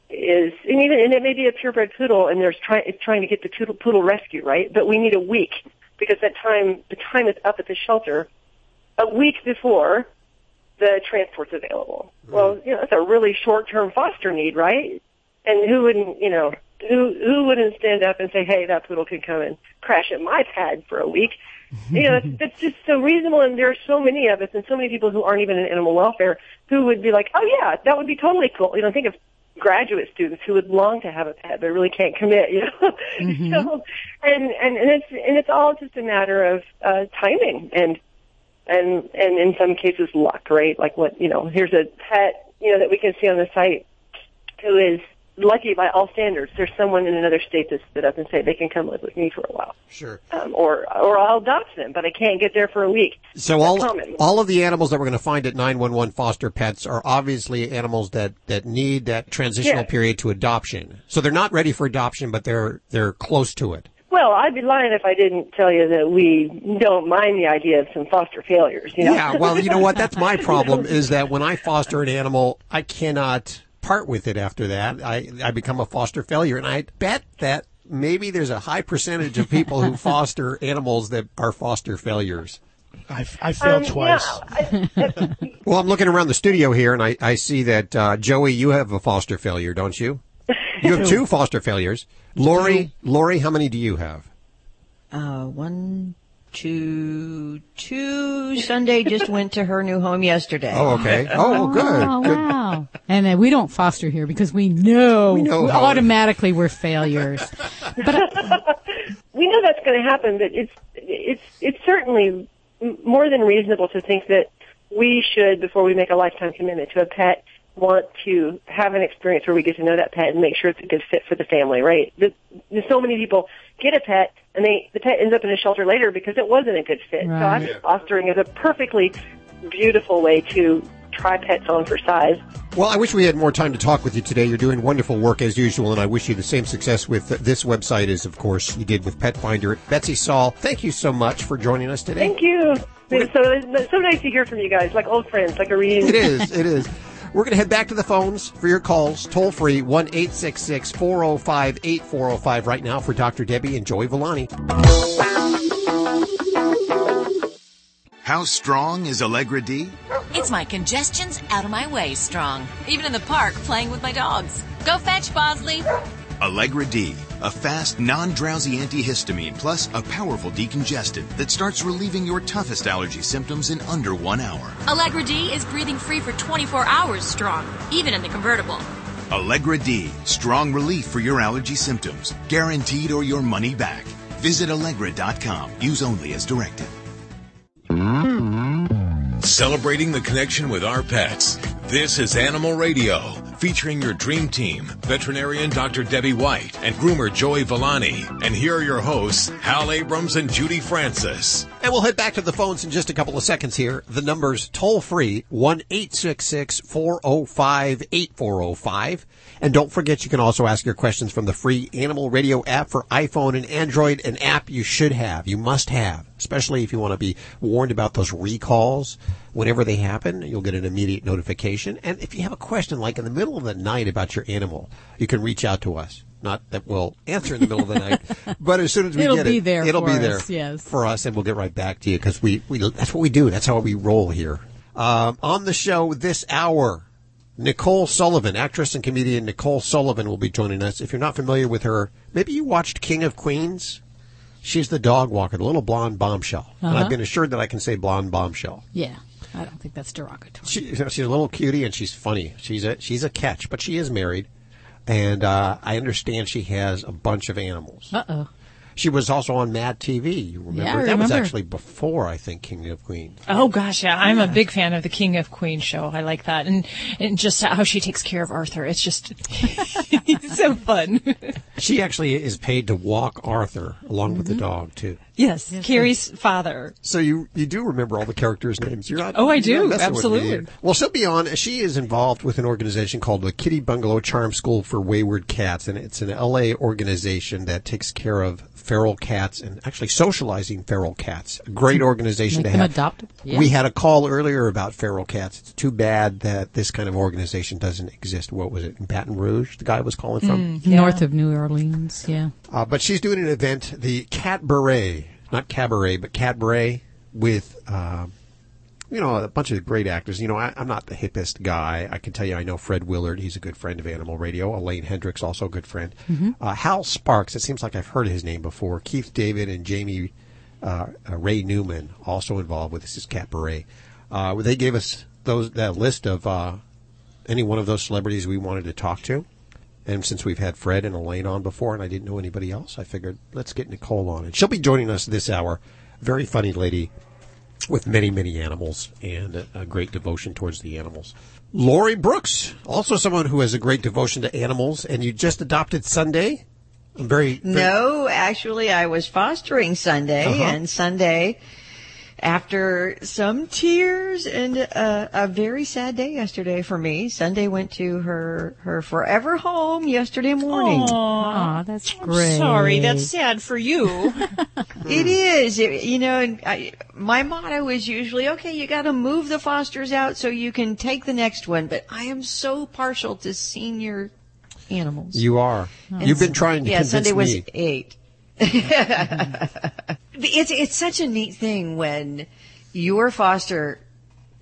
is, and even, and it may be a purebred poodle and there's trying, it's trying to get the poodle, poodle rescue, right? But we need a week because that time, the time is up at the shelter a week before the transport's available. Mm-hmm. Well, you know, that's a really short-term foster need, right? And who wouldn't, you know, who who wouldn't stand up and say, "Hey, that poodle can come and crash at my pad for a week"? You know, that's, that's just so reasonable. And there are so many of us, and so many people who aren't even in animal welfare who would be like, "Oh yeah, that would be totally cool." You know, think of graduate students who would long to have a pet but really can't commit. You know, so and and and it's and it's all just a matter of uh, timing and and and in some cases luck, right? Like what you know, here's a pet you know that we can see on the site who is lucky by all standards. There's someone in another state that stood up and say they can come live with me for a while, Sure. um, or or I'll adopt them, but I can't get there for a week. So That's all common. all of the animals that we're going to find at 911 foster pets are obviously animals that, that need that transitional period to adoption. So they're not ready for adoption, but they're they're close to it. Well, I'd be lying if I didn't tell you that we don't mind the idea of some foster failures. You know? Yeah, well, you know what? That's my problem is that when I foster an animal, I cannot part with it after that. I, I become a foster failure. And I bet that maybe there's a high percentage of people who foster animals that are foster failures. I, I failed Um, twice. Well, I'm looking around the studio here and I, I see that, uh, Joey, you have a foster failure, don't you? You have two foster failures. Lori, Lori, how many do you have? Uh, one, two, two. Sunday just went to her new home yesterday. Oh, okay. Oh, good. Oh, good. wow. And uh, we don't foster here because we know, We know how- automatically we're failures. But we know that's going to happen, but it's it's it's certainly more than reasonable to think that we should, before we make a lifetime commitment to a pet, want to have an experience where we get to know that pet and make sure it's a good fit for the family. Right? There's, there's so many people get a pet and they the pet ends up in a shelter later because it wasn't a good fit. So I Right. think fostering is a perfectly beautiful way to try pets on for size. Well, I wish we had more time to talk with you today. You're doing wonderful work as usual, and I wish you the same success with this website as, of course, you did with Pet Finder. Betsy Saul, thank you so much for joining us today. Thank you. It's so it's so nice to hear from you guys, like old friends, like a reunion. It is, it is. We're going to head back to the phones for your calls, toll free, 1 866 405 8405 right now for Dr. Debbie and Joey Villani. How strong is Allegra D? It's my congestion's out of my way strong. Even in the park playing with my dogs. Go fetch, Bosley. Allegra D, a fast, non-drowsy antihistamine plus a powerful decongestant that starts relieving your toughest allergy symptoms in under one hour. Allegra D is breathing free for 24 hours strong, even in the convertible. Allegra D, strong relief for your allergy symptoms, guaranteed or your money back. Visit Allegra.com. Use only as directed. Celebrating the connection with our pets. This is Animal Radio, featuring your dream team, veterinarian Dr. Debbie White and groomer Joey Villani. And here are your hosts, Hal Abrams and Judy Francis. And we'll head back to the phones in just a couple of seconds here. The number's toll free, 1 866 405 8405. And don't forget, you can also ask your questions from the free Animal Radio app for iPhone and Android, an app you should have, you must have, especially if you want to be warned about those recalls. Whenever they happen, you'll get an immediate notification. And if you have a question, like in the middle of the night about your animal, you can reach out to us. Not that we'll answer in the middle of the night, but as soon as we It'll get be it, there it'll be there us, yes. for us, and we'll get right back to you because we, we that's what we do. That's how we roll here. Um, on the show this hour, Nicole Sullivan, actress and comedian Nicole Sullivan, will be joining us. If you're not familiar with her, maybe you watched King of Queens. She's the dog walker, the little blonde bombshell, and Uh-huh. I've been assured that I can say blonde bombshell. Yeah, I don't think that's derogatory. She, she's a little cutie and she's funny. She's a she's a catch, but she is married, and uh, I understand she has a bunch of animals. Uh oh. She was also on Mad TV. You remember? Yeah, I that was actually before I think King of Queens. Oh gosh, yeah, I'm a big fan of the King of Queens show. I like that, and and just how she takes care of Arthur. It's just so fun. She actually is paid to walk Arthur along with the dog too. Yes, Carrie's father. So you you do remember all the characters' names? You're not. Oh, I you're do, messing with me absolutely. Well, she'll be on. She is involved with an organization called the Kitty Bungalow Charm School for Wayward Cats, and it's an LA organization that takes care of feral cats and actually socializing feral cats. A great organization Make to them have. adopted. Yeah. We had a call earlier about feral cats. It's too bad that this kind of organization doesn't exist. What was it in Baton Rouge? The guy was calling from. Mm, North of New Orleans, yeah. Uh, but she's doing an event, the Cat Beret, not Cabaret, but cabaret with, uh, you know, a bunch of great actors. You know, I, I'm not the hippest guy. I can tell you I know Fred Willard. He's a good friend of Animal Radio. Elaine Hendrix, also a good friend. Mhm. Uh, Hal Sparks, it seems like I've heard his name before. Keith David and Jamie uh, uh, Ray Newman, also involved with this is cabaret. Uh, they gave us those that list of uh, any one of those celebrities we wanted to talk to. And since we've had Fred and Elaine on before and I didn't know anybody else, I figured let's get Nicole on. And she'll be joining us this hour. Very funny lady with many, many animals and a, great devotion towards the animals. Lori Brooks, also someone who has a great devotion to animals, and you just adopted Sunday. I'm very, very No, actually, I was fostering Sunday, Uh-huh. and Sunday, after some tears and a, a very sad day yesterday for me, Sunday went to her her forever home yesterday morning. Aw, that's I'm sorry, that's sad for you. It is, It- you know. And I, my motto is usually, okay, you got to move the fosters out so you can take the next one. But I am so partial to senior animals. You are. And You've been trying to yeah, convince Sunday was me. eight. it's it's such a neat thing when your foster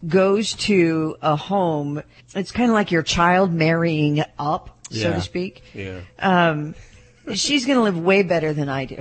goes to a home. It's kind of like your child marrying up, so Yeah. to speak. Yeah. Um, she's going to live way better than I do.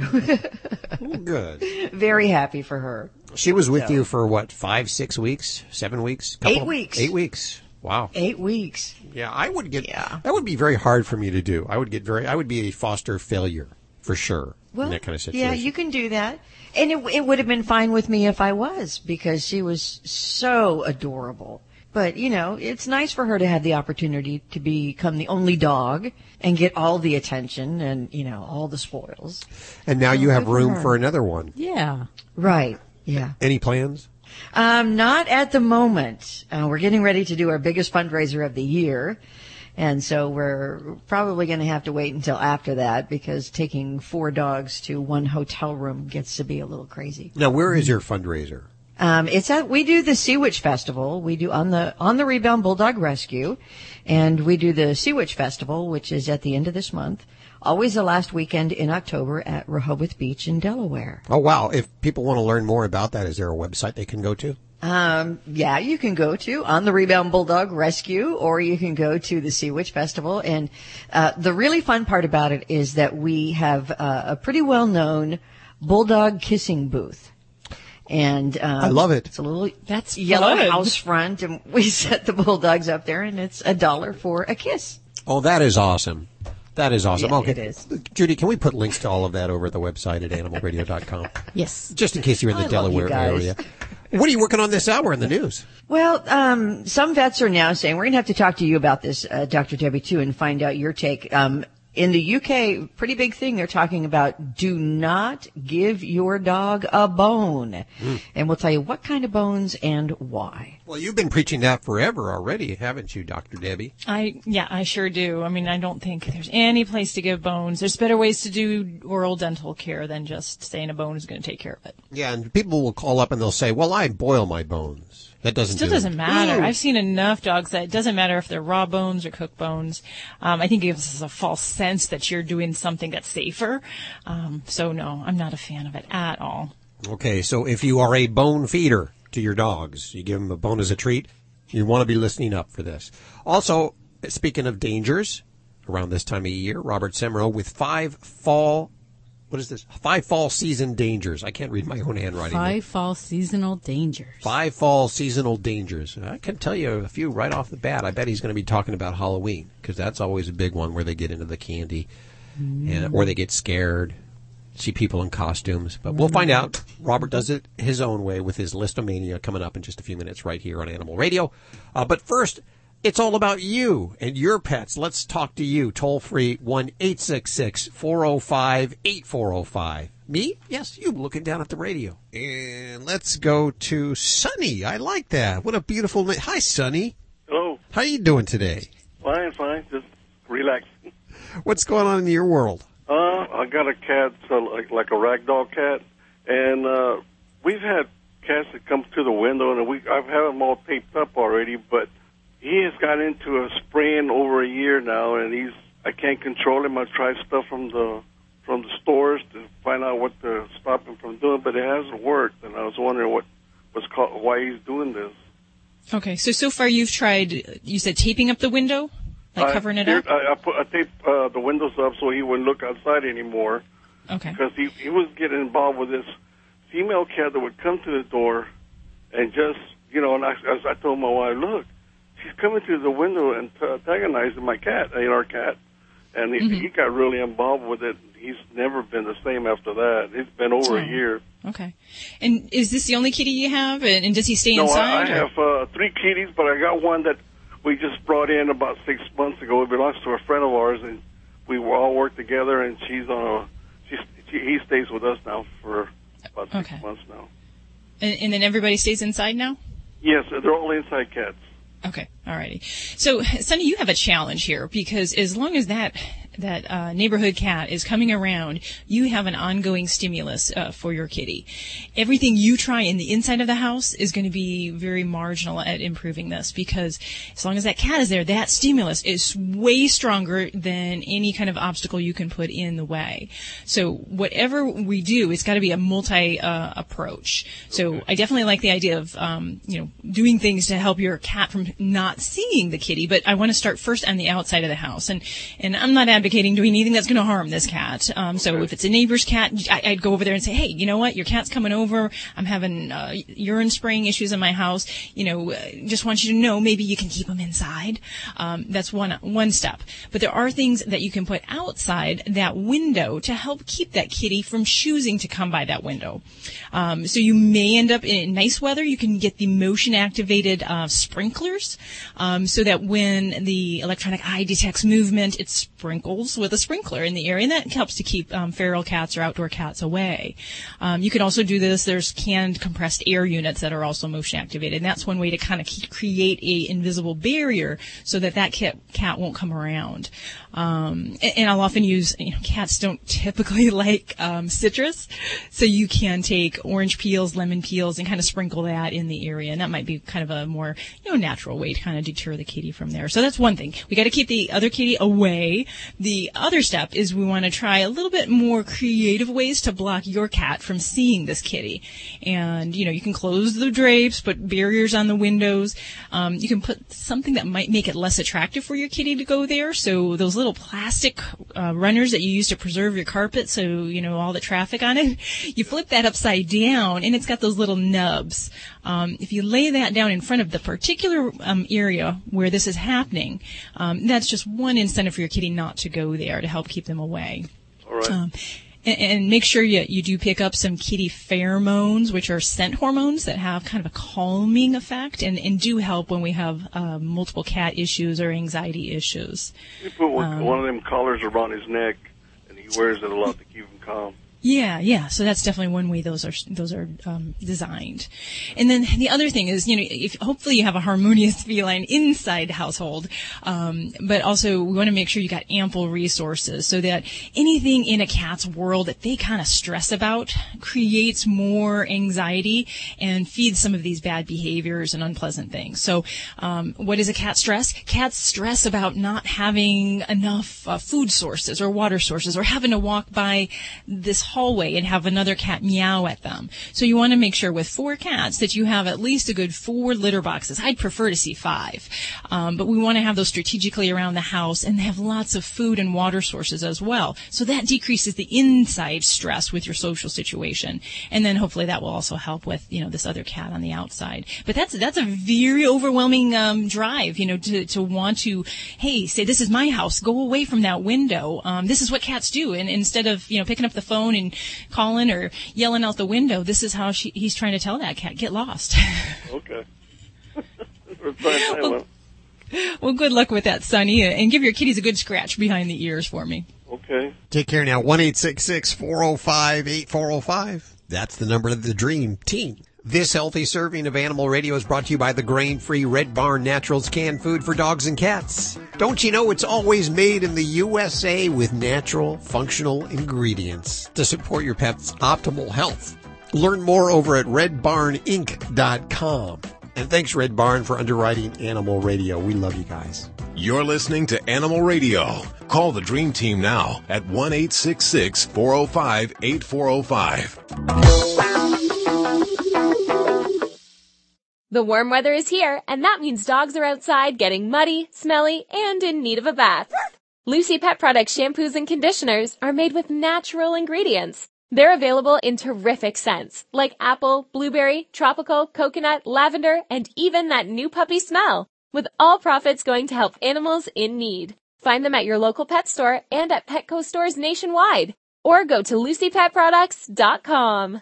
Good. Very happy for her. She was with So- you for what, five, six weeks, seven weeks? Eight weeks. Eight weeks. Wow. Eight weeks. Yeah, I would get. Yeah. That would be very hard for me to do. I would get very. I would be a foster failure for sure in that kind of situation. Yeah, you can do that. And it, it would have been fine with me if I was because she was so adorable. But, you know, it's nice for her to have the opportunity to become the only dog and get all the attention and, you know, all the spoils. and now you have good for room for another one. Yeah. Right. Yeah. Any plans? Um, not at the moment. Uh, we're getting ready to do our biggest fundraiser of the year. And so we're probably going to have to wait until after that because taking four dogs to one hotel room gets to be a little crazy. Now, where is your fundraiser? Um, it's at we do the Sea Witch Festival. We do on the on the Rebound Bulldog Rescue, and we do the Sea Witch Festival, which is at the end of this month. Always the last weekend in October at Rehoboth Beach in Delaware. Oh wow! If people want to learn more about that, is there a website they can go to? Um, yeah, you can go to on the Rebound Bulldog Rescue, or you can go to the Sea Witch Festival. And uh, the really fun part about it is that we have uh, a pretty well known bulldog kissing booth. And um, I love it. It's a little that's yellow fun. house front, and we set the bulldogs up there, and it's a dollar for a kiss. Oh, that is awesome. That is awesome. Yeah, okay, it is. Judy, can we put links to all of that over at the website at animalradio.com? Yes. Just in case you're in the I love you Delaware guys. area. What are you working on this hour in the news? Well, um, some vets are now saying we're going to have to talk to you about this, uh, Dr. Debbie, too, and find out your take. Um, in the UK, pretty big thing. They're talking about do not give your dog a bone, hmm. and we'll tell you what kind of bones and why. Well, you've been preaching that forever already, haven't you, Dr. Debbie? I yeah, I sure do. I mean, I don't think there's any place to give bones. There's better ways to do oral dental care than just saying a bone is going to take care of it. Yeah, and people will call up and they'll say, "Well, I boil my bones." That doesn't Still do it. doesn't matter. Ooh. I've seen enough dogs that it doesn't matter if they're raw bones or cooked bones. Um, I think it gives us a false sense that you're doing something that's safer. Um, so no, I'm not a fan of it at all. Okay, so if you are a bone feeder to your dogs, you give them a bone as a treat, you want to be listening up for this. Also, speaking of dangers, around this time of year, Robert Semro with five fall, what is this? Five fall season dangers. I can't read my own handwriting. Five fall seasonal dangers. Five fall seasonal dangers. I can tell you a few right off the bat. I bet he's going to be talking about Halloween because that's always a big one where they get into the candy and, or they get scared, see people in costumes. But we'll find out. Robert does it his own way with his Listomania coming up in just a few minutes right here on Animal Radio. Uh, but first, it's all about you and your pets. Let's talk to you. Toll free 1 866 405 8405. Me? Yes, you looking down at the radio. And let's go to Sunny. I like that. What a beautiful name. Hi, Sunny. Hello. How you doing today? Fine, fine. Just relax. What's going on in your world? Uh, I got a cat, so like, like a ragdoll cat, and uh, we've had cats that come through the window, and we I've had them all taped up already, but he has got into a spraying over a year now, and he's I can't control him. I've tried stuff from the from the stores to find out what to stop him from doing, but it hasn't worked, and I was wondering what was called why he's doing this. Okay, so so far you've tried. You said taping up the window, like I- covering it up. I, I put I taped uh, the windows up so he wouldn't look outside anymore. Okay. Because he he was getting involved with this female cat that would come to the door, and just you know, and I I told my wife, look, she's coming through the window and t- antagonizing my cat, uh, our cat, and he, Mhm. he got really involved with it. He's never been the same after that. It's been over Oh. a year. Okay. And is this the only kitty you have? And, and does he stay inside? no, I, I have uh, three kitties, but I got one that we just brought in about six months ago. It belongs to a friend of ours, and we all work together. And she's on a she's she, he stays with us now for about six Okay. months now. And, and then everybody stays inside now? Yes, they're all inside cats. Okay, alrighty. So, Sonny, you have a challenge here because as long as that that uh, neighborhood cat is coming around, you have an ongoing stimulus uh, for your kitty. Everything you try in the inside of the house is going to be very marginal at improving this because as long as that cat is there, that stimulus is way stronger than any kind of obstacle you can put in the way. So, whatever we do, it's got to be a multi uh, approach. So, I definitely like the idea of um, you know doing things to help your cat from not seeing the kitty, but I want to start first on the outside of the house, and and I'm not advocating doing anything that's going to harm this cat. Um, so if it's a neighbor's cat, I, I'd go over there and say, hey, you know what, your cat's coming over. I'm having uh, urine spraying issues in my house. You know, uh, just want you to know maybe you can keep them inside. Um, that's one one step. But there are things that you can put outside that window to help keep that kitty from choosing to come by that window. Um, so you may end up in nice weather. You can get the motion activated uh, sprinklers, um, so that when the electronic eye detects movement, it sprinkles with a sprinkler in the area, and that helps to keep um, feral cats or outdoor cats away. Um, you can also do this. There's canned compressed air units that are also motion activated, and that's one way to kind of create a invisible barrier so that that cat, cat won't come around. Um, and, and I'll often use, you know, cats don't typically like um, citrus, so you can take orange peels, lemon peels, and kind of sprinkle that in the area, and that might be kind of a more, you know, natural way to kind of deter the kitty from there. So that's one thing. We got to keep the other kitty away. The other step is we want to try a little bit more creative ways to block your cat from seeing this kitty. And, you know, you can close the drapes, put barriers on the windows. Um, you can put something that might make it less attractive for your kitty to go there. So those little plastic uh, runners that you use to preserve your carpet, so, you know, all the traffic on it, you flip that upside down and it's got those little nubs. Um, if you lay that down in front of the particular um, area where this is happening, um, that's just one incentive for your kitty not to go there to help keep them away. All right. Um, and, and make sure you, you do pick up some kitty pheromones, which are scent hormones that have kind of a calming effect and, and do help when we have uh, multiple cat issues or anxiety issues. You put one, Um, one of them collars around his neck, and he wears it a lot to keep him calm. Yeah, yeah. So that's definitely one way those are those are um, designed. And then the other thing is, you know, if hopefully you have a harmonious feline inside the household, um, but also we want to make sure you got ample resources so that anything in a cat's world that they kind of stress about creates more anxiety and feeds some of these bad behaviors and unpleasant things. So, um, what is a cat stress? Cats stress about not having enough uh, food sources or water sources or having to walk by this hallway and have another cat meow at them. So you want to make sure with four cats that you have at least a good four litter boxes. I'd prefer to see five. Um, but we want to have those strategically around the house and have lots of food and water sources as well. So that decreases the inside stress with your social situation. And then hopefully that will also help with, you know, this other cat on the outside. But that's, that's a very overwhelming, um, drive, you know, to, to want to, hey, say this is my house, go away from that window. Um, this is what cats do. And instead of, you know, picking up the phone and calling or yelling out the window, this is how she, he's trying to tell that cat, get lost. Okay. We're trying to well, well, good luck with that, Sonny, and give your kitties a good scratch behind the ears for me. Okay. Take care now. One eight six six four zero five eight four zero five. That's the number of the Dream Team. This healthy serving of Animal Radio is brought to you by the grain-free Red Barn Naturals canned food for dogs and cats. Don't you know it's always made in the USA with natural, functional ingredients to support your pet's optimal health. Learn more over at redbarninc.com. And thanks Red Barn for underwriting Animal Radio. We love you guys. You're listening to Animal Radio. Call the Dream Team now at 1 405 8405. The warm weather is here, and that means dogs are outside getting muddy, smelly, and in need of a bath. Lucy Pet Products shampoos and conditioners are made with natural ingredients. They're available in terrific scents like apple, blueberry, tropical, coconut, lavender, and even that new puppy smell, with all profits going to help animals in need. Find them at your local pet store and at Petco stores nationwide, or go to lucypetproducts.com.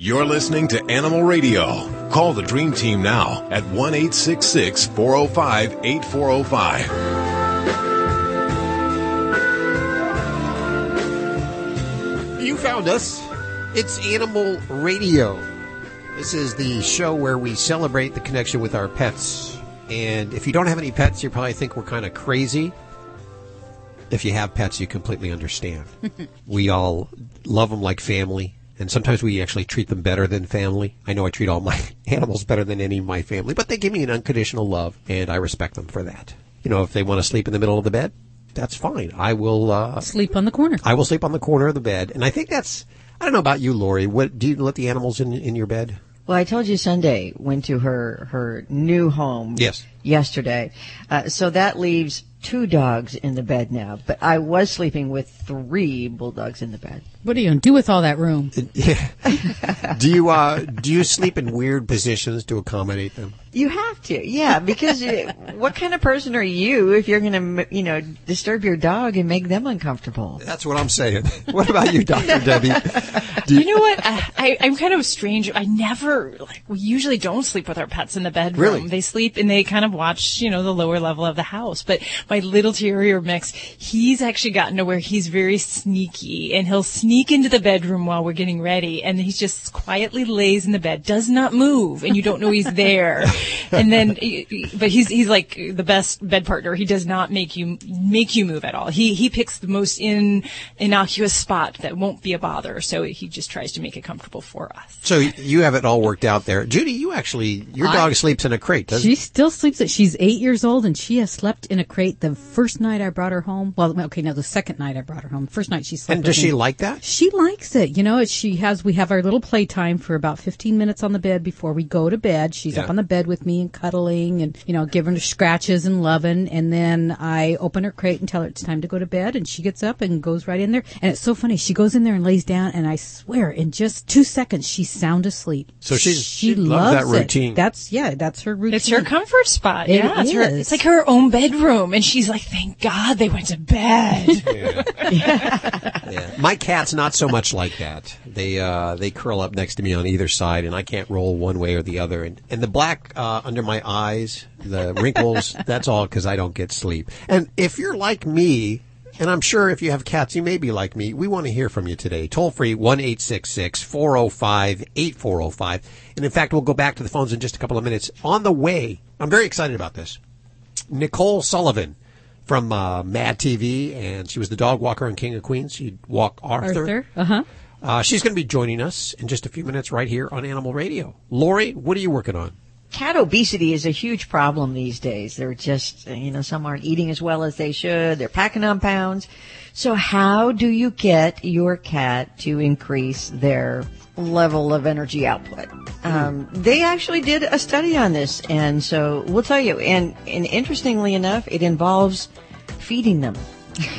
You're listening to Animal Radio. Call the Dream Team now at 1 866 405 8405. You found us. It's Animal Radio. This is the show where we celebrate the connection with our pets. And if you don't have any pets, you probably think we're kind of crazy. If you have pets, you completely understand. we all love them like family. And sometimes we actually treat them better than family. I know I treat all my animals better than any of my family, but they give me an unconditional love, and I respect them for that. You know, if they want to sleep in the middle of the bed, that's fine. I will uh, sleep on the corner. I will sleep on the corner of the bed, and I think that's. I don't know about you, Lori. What do you let the animals in in your bed? Well, I told you Sunday went to her her new home. Yes. Yesterday, uh, so that leaves two dogs in the bed now. But I was sleeping with three bulldogs in the bed. What are you going to do with all that room? do you uh, do you sleep in weird positions to accommodate them? You have to, yeah, because what kind of person are you if you're going to, you know, disturb your dog and make them uncomfortable? That's what I'm saying. What about you, Dr. Debbie? You, you, know what? I, I'm kind of strange. I never, like, we usually don't sleep with our pets in the bedroom. Really? They sleep and they kind of watch, you know, the lower level of the house. But my little terrier mix, he's actually gotten to where he's very sneaky and he'll sneak into the bedroom while we're getting ready and he just quietly lays in the bed, does not move, and you don't know he's there. and then, but he's he's like the best bed partner. He does not make you make you move at all. He he picks the most in innocuous spot that won't be a bother. So he just tries to make it comfortable for us. So you have it all worked out there, Judy. You actually your dog sleeps in a crate. Doesn't she still sleeps. It. She's eight years old and she has slept in a crate the first night I brought her home. Well, okay, no, the second night I brought her home. First night she slept. And does with she me. like that? She likes it. You know, she has. We have our little playtime for about fifteen minutes on the bed before we go to bed. She's Yeah. up on the bed with me and cuddling and you know giving her scratches and loving. And then I open her crate and tell her it's time to go to bed, and she gets up and goes right in there. And it's so funny. She goes in there and lays down, and I swear in just two seconds she's sound asleep. So she's- she, she loves that it. routine. That's yeah, that's her routine. It's her comfort spot. It yeah, it's, her, it's like her own bedroom, and she's like, "Thank God they went to bed." Yeah. My cat's not so much like that. They uh, they curl up next to me on either side, and I can't roll one way or the other. And and the black uh, under my eyes, the wrinkles, that's all because I don't get sleep. And if you're like me. And I'm sure if you have cats, you may be like me. We want to hear from you today. Toll free, 1-866-405-8405. And in fact, we'll go back to the phones in just a couple of minutes. On the way, I'm very excited about this. Nicole Sullivan from uh, Mad TV, and she was the dog walker on King of Queens. She'd walk Arthur. Arthur. Uh huh. Uh, she's going to be joining us in just a few minutes right here on Animal Radio. Lori, what are you working on? Cat obesity is a huge problem these days. They're just, uh, you know, some aren't eating as well as they should. They're packing on pounds. So how do you get your cat to increase their level of energy output? Um, they actually did a study on this, and so we'll tell you. And, and interestingly enough, it involves feeding them,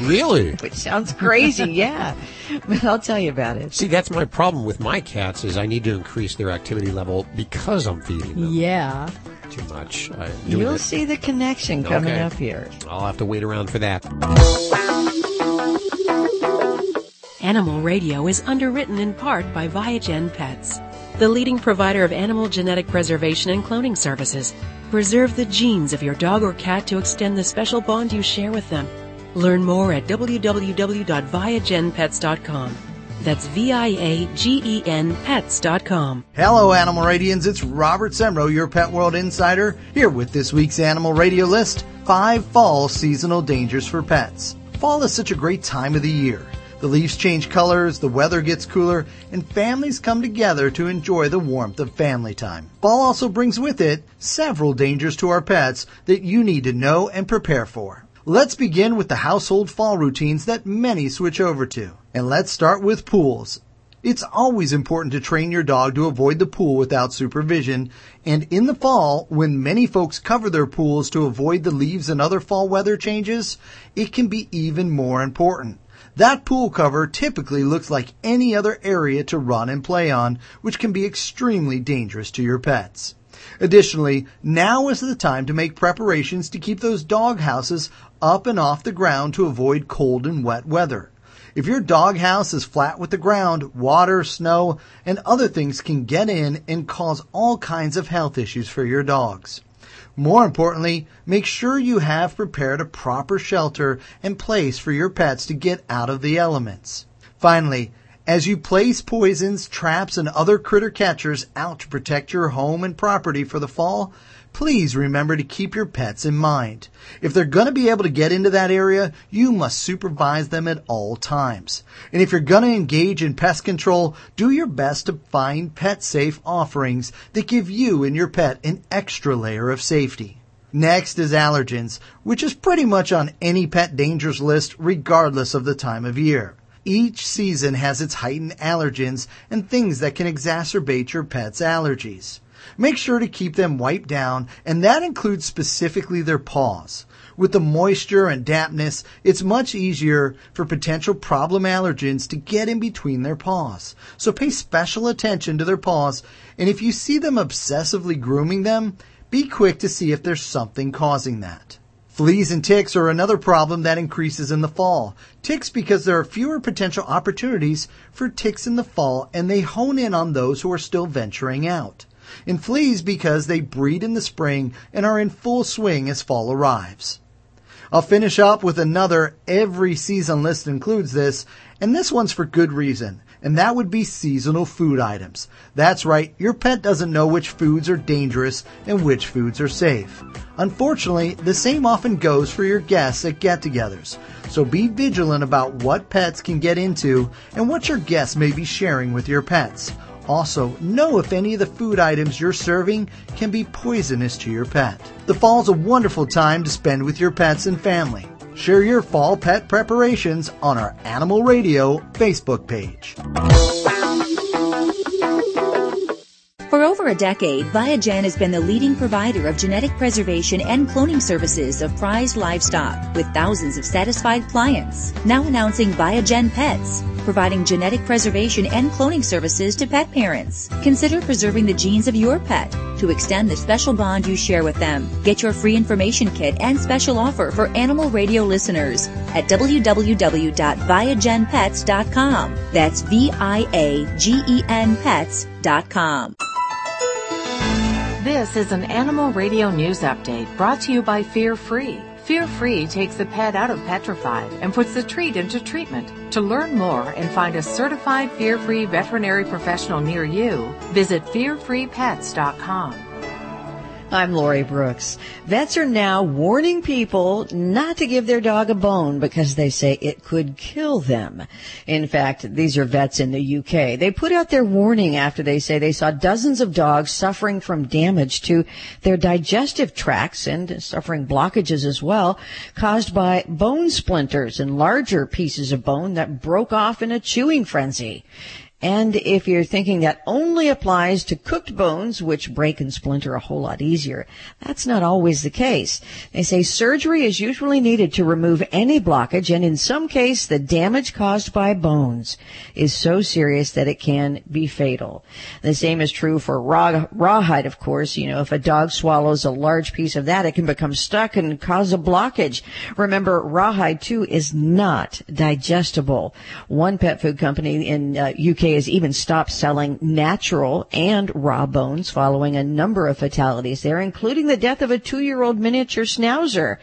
Really? which sounds crazy, yeah. But I'll tell you about it. See, that's my problem with my cats is I need to increase their activity level because I'm feeding them Yeah. too much. I, You'll it- see the connection coming Okay. up here. I'll have to wait around for that. Animal Radio is underwritten in part by Viagen Pets, the leading provider of animal genetic preservation and cloning services. Preserve the genes of your dog or cat to extend the special bond you share with them. Learn more at www.viagenpets.com. That's V-I-A-G-E-N pets.com. Hello, Animal Radians. It's Robert Semro, your Pet World Insider, here with this week's Animal Radio list five fall seasonal dangers for pets. Fall is such a great time of the year. The leaves change colors, the weather gets cooler, and families come together to enjoy the warmth of family time. Fall also brings with it several dangers to our pets that you need to know and prepare for. Let's begin with the household fall routines that many switch over to. And let's start with pools. It's always important to train your dog to avoid the pool without supervision, and in the fall, when many folks cover their pools to avoid the leaves and other fall weather changes, it can be even more important. That pool cover typically looks like any other area to run and play on, which can be extremely dangerous to your pets. Additionally, now is the time to make preparations to keep those dog houses up and off the ground to avoid cold and wet weather. If your doghouse is flat with the ground, water, snow, and other things can get in and cause all kinds of health issues for your dogs. More importantly, make sure you have prepared a proper shelter and place for your pets to get out of the elements. Finally, as you place poisons, traps, and other critter catchers out to protect your home and property for the fall, please remember to keep your pets in mind. If they're going to be able to get into that area, you must supervise them at all times. And if you're going to engage in pest control, do your best to find pet safe offerings that give you and your pet an extra layer of safety. Next is allergens, which is pretty much on any pet dangers list regardless of the time of year. Each season has its heightened allergens and things that can exacerbate your pet's allergies. Make sure to keep them wiped down, and that includes specifically their paws. With the moisture and dampness, it's much easier for potential problem allergens to get in between their paws. So pay special attention to their paws, and if you see them obsessively grooming them, be quick to see if there's something causing that. Fleas and ticks are another problem that increases in the fall. Ticks because there are fewer potential opportunities for ticks in the fall and they hone in on those who are still venturing out. And fleas because they breed in the spring and are in full swing as fall arrives. I'll finish up with another every season list includes this, and this one's for good reason and that would be seasonal food items. That's right, your pet doesn't know which foods are dangerous and which foods are safe. Unfortunately, the same often goes for your guests at get togethers. So be vigilant about what pets can get into and what your guests may be sharing with your pets. Also, know if any of the food items you're serving can be poisonous to your pet. The fall's a wonderful time to spend with your pets and family. Share your fall pet preparations on our Animal Radio Facebook page. For over a decade, Viagen has been the leading provider of genetic preservation and cloning services of prized livestock with thousands of satisfied clients. Now announcing Viagen Pets providing genetic preservation and cloning services to pet parents. Consider preserving the genes of your pet to extend the special bond you share with them. Get your free information kit and special offer for animal radio listeners at www.viagenpets.com. That's V-I-A-G-E-N pets.com. This is an Animal Radio News Update brought to you by Fear Free Fear Free takes the pet out of petrified and puts the treat into treatment. To learn more and find a certified fear free veterinary professional near you, visit fearfreepets.com. I'm Lori Brooks. Vets are now warning people not to give their dog a bone because they say it could kill them. In fact, these are vets in the UK. They put out their warning after they say they saw dozens of dogs suffering from damage to their digestive tracts and suffering blockages as well caused by bone splinters and larger pieces of bone that broke off in a chewing frenzy. And if you're thinking that only applies to cooked bones, which break and splinter a whole lot easier, that's not always the case. They say surgery is usually needed to remove any blockage, and in some case, the damage caused by bones is so serious that it can be fatal. The same is true for raw, rawhide, of course. You know, if a dog swallows a large piece of that, it can become stuck and cause a blockage. Remember, rawhide too is not digestible. One pet food company in uh, UK has even stopped selling natural and raw bones following a number of fatalities there, including the death of a two-year-old miniature schnauzer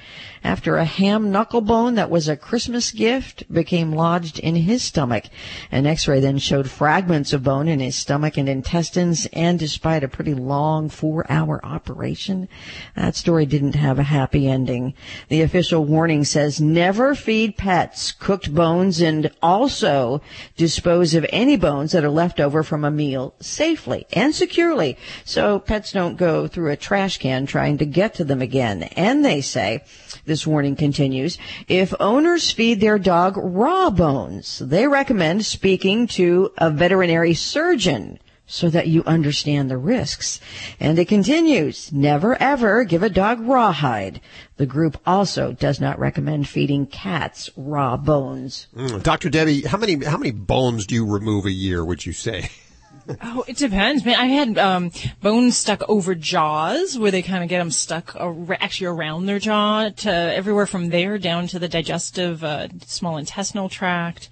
after a ham knuckle bone that was a Christmas gift became lodged in his stomach. An x-ray then showed fragments of bone in his stomach and intestines, and despite a pretty long four-hour operation, that story didn't have a happy ending. The official warning says never feed pets cooked bones and also dispose of any bones that are left over from a meal safely and securely so pets don't go through a trash can trying to get to them again. And they say this warning continues. If owners feed their dog raw bones, they recommend speaking to a veterinary surgeon so that you understand the risks. And it continues, never ever give a dog rawhide. The group also does not recommend feeding cats raw bones. Mm, Dr. Debbie, how many how many bones do you remove a year, would you say? Oh, it depends, man. I had um, bones stuck over jaws, where they kind of get them stuck ar- actually around their jaw, to everywhere from there down to the digestive, uh, small intestinal tract.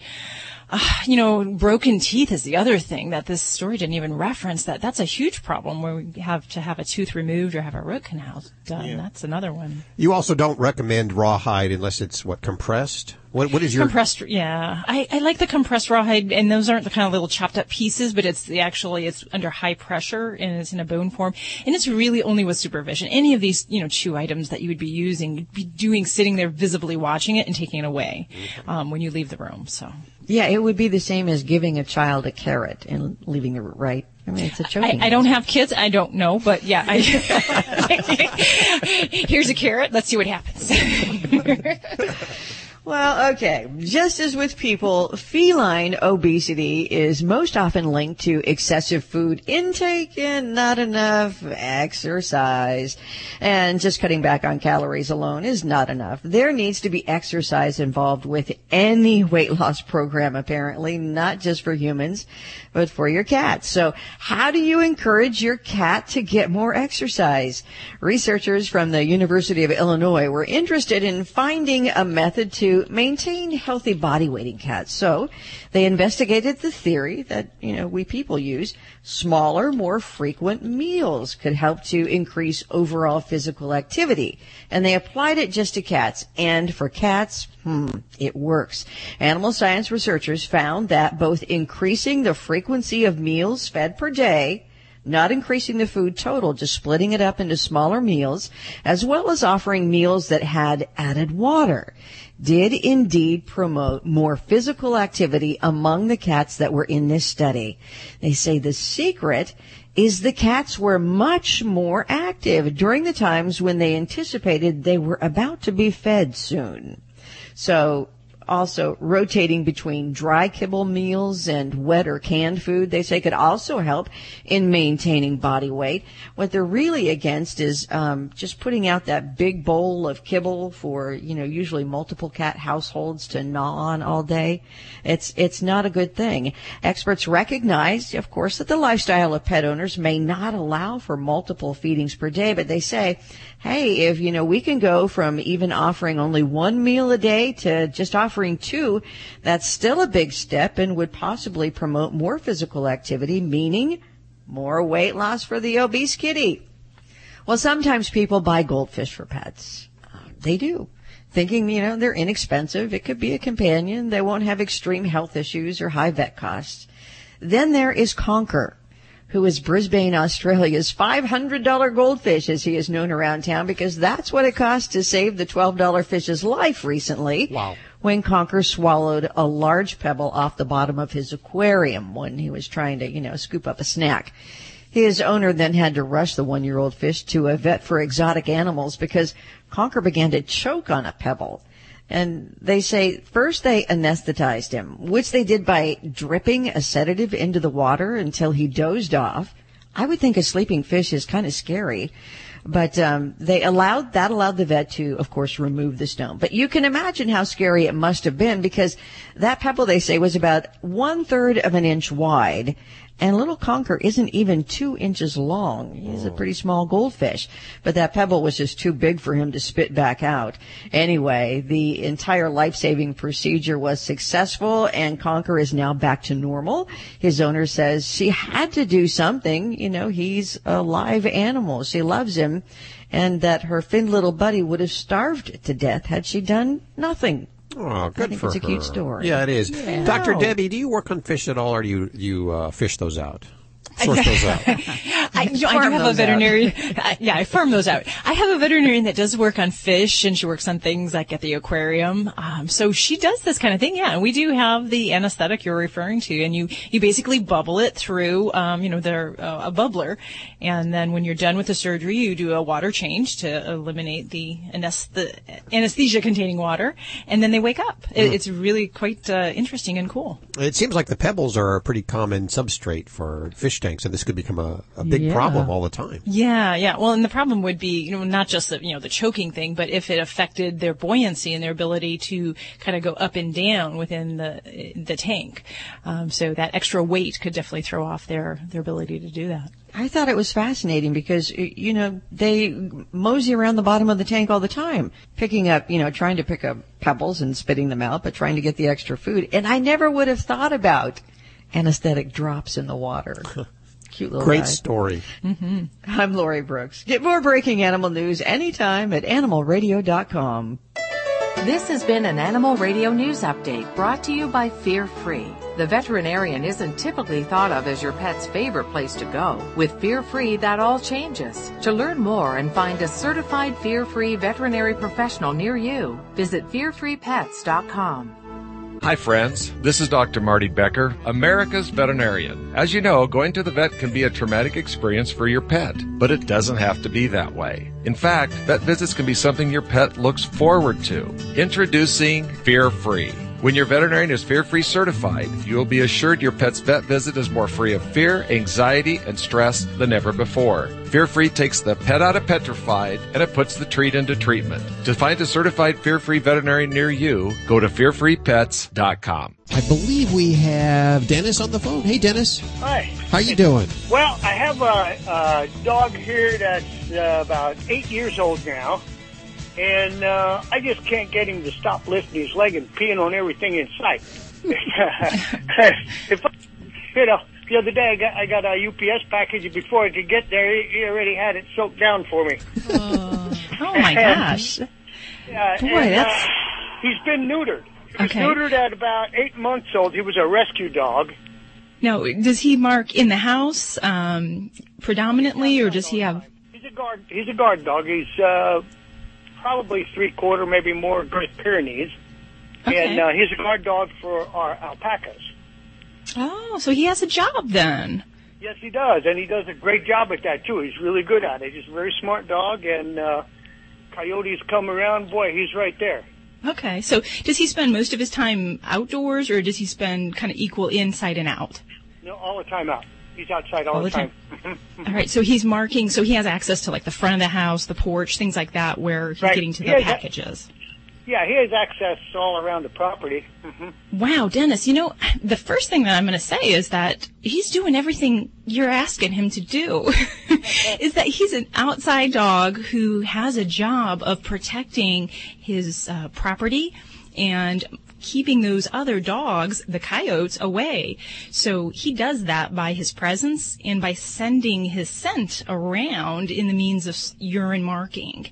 Uh, you know, broken teeth is the other thing that this story didn't even reference. That that's a huge problem where we have to have a tooth removed or have a root canal done. That's another one. You also don't recommend rawhide unless it's what compressed. What what is your compressed? Yeah, I, I like the compressed rawhide, and those aren't the kind of little chopped up pieces, but it's the actually it's under high pressure and it's in a bone form, and it's really only with supervision. Any of these you know chew items that you would be using, you'd be doing sitting there visibly watching it and taking it away um, when you leave the room. So Yeah, it would be the same as giving a child a carrot and leaving the right. I mean, it's a choking. I don't have kids, I don't know, but yeah, I, here's a carrot. Let's see what happens. Well, okay. Just as with people, feline obesity is most often linked to excessive food intake and not enough exercise. And just cutting back on calories alone is not enough. There needs to be exercise involved with any weight loss program, apparently, not just for humans, but for your cat. So how do you encourage your cat to get more exercise? Researchers from the University of Illinois were interested in finding a method to maintain healthy body weight in cats. So they investigated the theory that, you know, we people use. Smaller, more frequent meals could help to increase overall physical activity. And they applied it just to cats. And for cats, hmm, it works. Animal science researchers found that both increasing the frequency of meals fed per day not increasing the food total, just splitting it up into smaller meals, as well as offering meals that had added water, did indeed promote more physical activity among the cats that were in this study. They say the secret is the cats were much more active during the times when they anticipated they were about to be fed soon. So also rotating between dry kibble meals and wet or canned food, they say could also help in maintaining body weight. What they're really against is um, just putting out that big bowl of kibble for you know usually multiple cat households to gnaw on all day. It's it's not a good thing. Experts recognize, of course, that the lifestyle of pet owners may not allow for multiple feedings per day, but they say, hey, if you know we can go from even offering only one meal a day to just offering two, that's still a big step and would possibly promote more physical activity, meaning more weight loss for the obese kitty. Well, sometimes people buy goldfish for pets. Uh, They do. Thinking, you know, they're inexpensive. It could be a companion. They won't have extreme health issues or high vet costs. Then there is Conker, who is Brisbane, Australia's $500 goldfish, as he is known around town, because that's what it cost to save the $12 fish's life recently. Wow. When Conker swallowed a large pebble off the bottom of his aquarium when he was trying to, you know, scoop up a snack. His owner then had to rush the one-year-old fish to a vet for exotic animals because Conker began to choke on a pebble. And they say first they anesthetized him, which they did by dripping a sedative into the water until he dozed off. I would think a sleeping fish is kind of scary. But um, they allowed that allowed the vet to, of course, remove the stone. But you can imagine how scary it must have been because that pebble they say was about one third of an inch wide, and little Conker isn't even two inches long. He's a oh. pretty small goldfish, but that pebble was just too big for him to spit back out. Anyway, the entire life-saving procedure was successful, and Conker is now back to normal. His owner says she had to do something. You know, he's a live animal. She loves him, and that her thin little buddy would have starved to death had she done nothing. Oh, good think for it's a her. cute story. Yeah, it is. Yeah. Dr. Debbie, do you work on fish at all, or do you you uh, fish those out? Source those out. I, you know, I do have a veterinarian. uh, yeah, I farm those out. I have a veterinarian that does work on fish, and she works on things like at the aquarium. Um, so she does this kind of thing. Yeah, and we do have the anesthetic you're referring to, and you you basically bubble it through, um, you know, the uh, a bubbler, and then when you're done with the surgery, you do a water change to eliminate the, anest- the anesthesia containing water, and then they wake up. It, Mm. It's really quite uh, interesting and cool. It seems like the pebbles are a pretty common substrate for fish tanks, and this could become a, a big big problem all the time. Yeah, yeah. Well, and the problem would be, you know, not just the, you know, the choking thing, but if it affected their buoyancy and their ability to kind of go up and down within the the tank. Um, so that extra weight could definitely throw off their their ability to do that. I thought it was fascinating because, you know, they mosey around the bottom of the tank all the time, picking up, you know, trying to pick up pebbles and spitting them out, but trying to get the extra food. And I never would have thought about anesthetic drops in the water. Cute little Great guy. story. Mm-hmm. I'm Lori Brooks. Get more breaking animal news anytime at animalradio.com. This has been an Animal Radio News Update brought to you by Fear Free. The veterinarian isn't typically thought of as your pet's favorite place to go. With Fear Free, that all changes. To learn more and find a certified Fear Free veterinary professional near you, visit fearfreepets.com. Hi, friends. This is Dr. Marty Becker, America's veterinarian. As you know, going to the vet can be a traumatic experience for your pet, but it doesn't have to be that way. In fact, vet visits can be something your pet looks forward to. Introducing Fear Free. When your veterinarian is fear free certified, you will be assured your pet's vet visit is more free of fear, anxiety, and stress than ever before. Fear Free takes the pet out of petrified and it puts the treat into treatment. To find a certified fear free veterinarian near you, go to fearfreepets.com. I believe we have Dennis on the phone. Hey, Dennis. Hi. How you doing? Well, I have a, a dog here that's uh, about eight years old now, and uh, I just can't get him to stop lifting his leg and peeing on everything in sight. if I, you know, the other day I got I got a UPS package, and before I could get there, he, he already had it soaked down for me. Oh my gosh. Yeah, Boy, and, that's- uh, he's been neutered. He was Okay. neutered at about eight months old. He was a rescue dog. Now, does he mark in the house um, predominantly, or does he have? He's a guard. He's a guard dog. He's uh, probably three quarter, maybe more Great Pyrenees, and uh, he's a guard dog for our alpacas. Oh, so he has a job then. Yes, he does, and he does a great job at that too. He's really good at it. He's a very smart dog, and uh, coyotes come around. Boy, he's right there. Okay, so does he spend most of his time outdoors, or does he spend kind of equal inside and out? No, all the time out. He's outside all, All the the time. All right, so he's marking, so he has access to like the front of the house, the porch, things like that, where he's Right. getting to the packages. yeah, he has access all around the property. hmm Wow, Dennis, you know, the first thing that I'm going to say is that he's doing everything you're asking him to do. is that he's an outside dog who has a job of protecting his uh, property and keeping those other dogs, the coyotes, away. So he does that by his presence and by sending his scent around in the means of urine marking.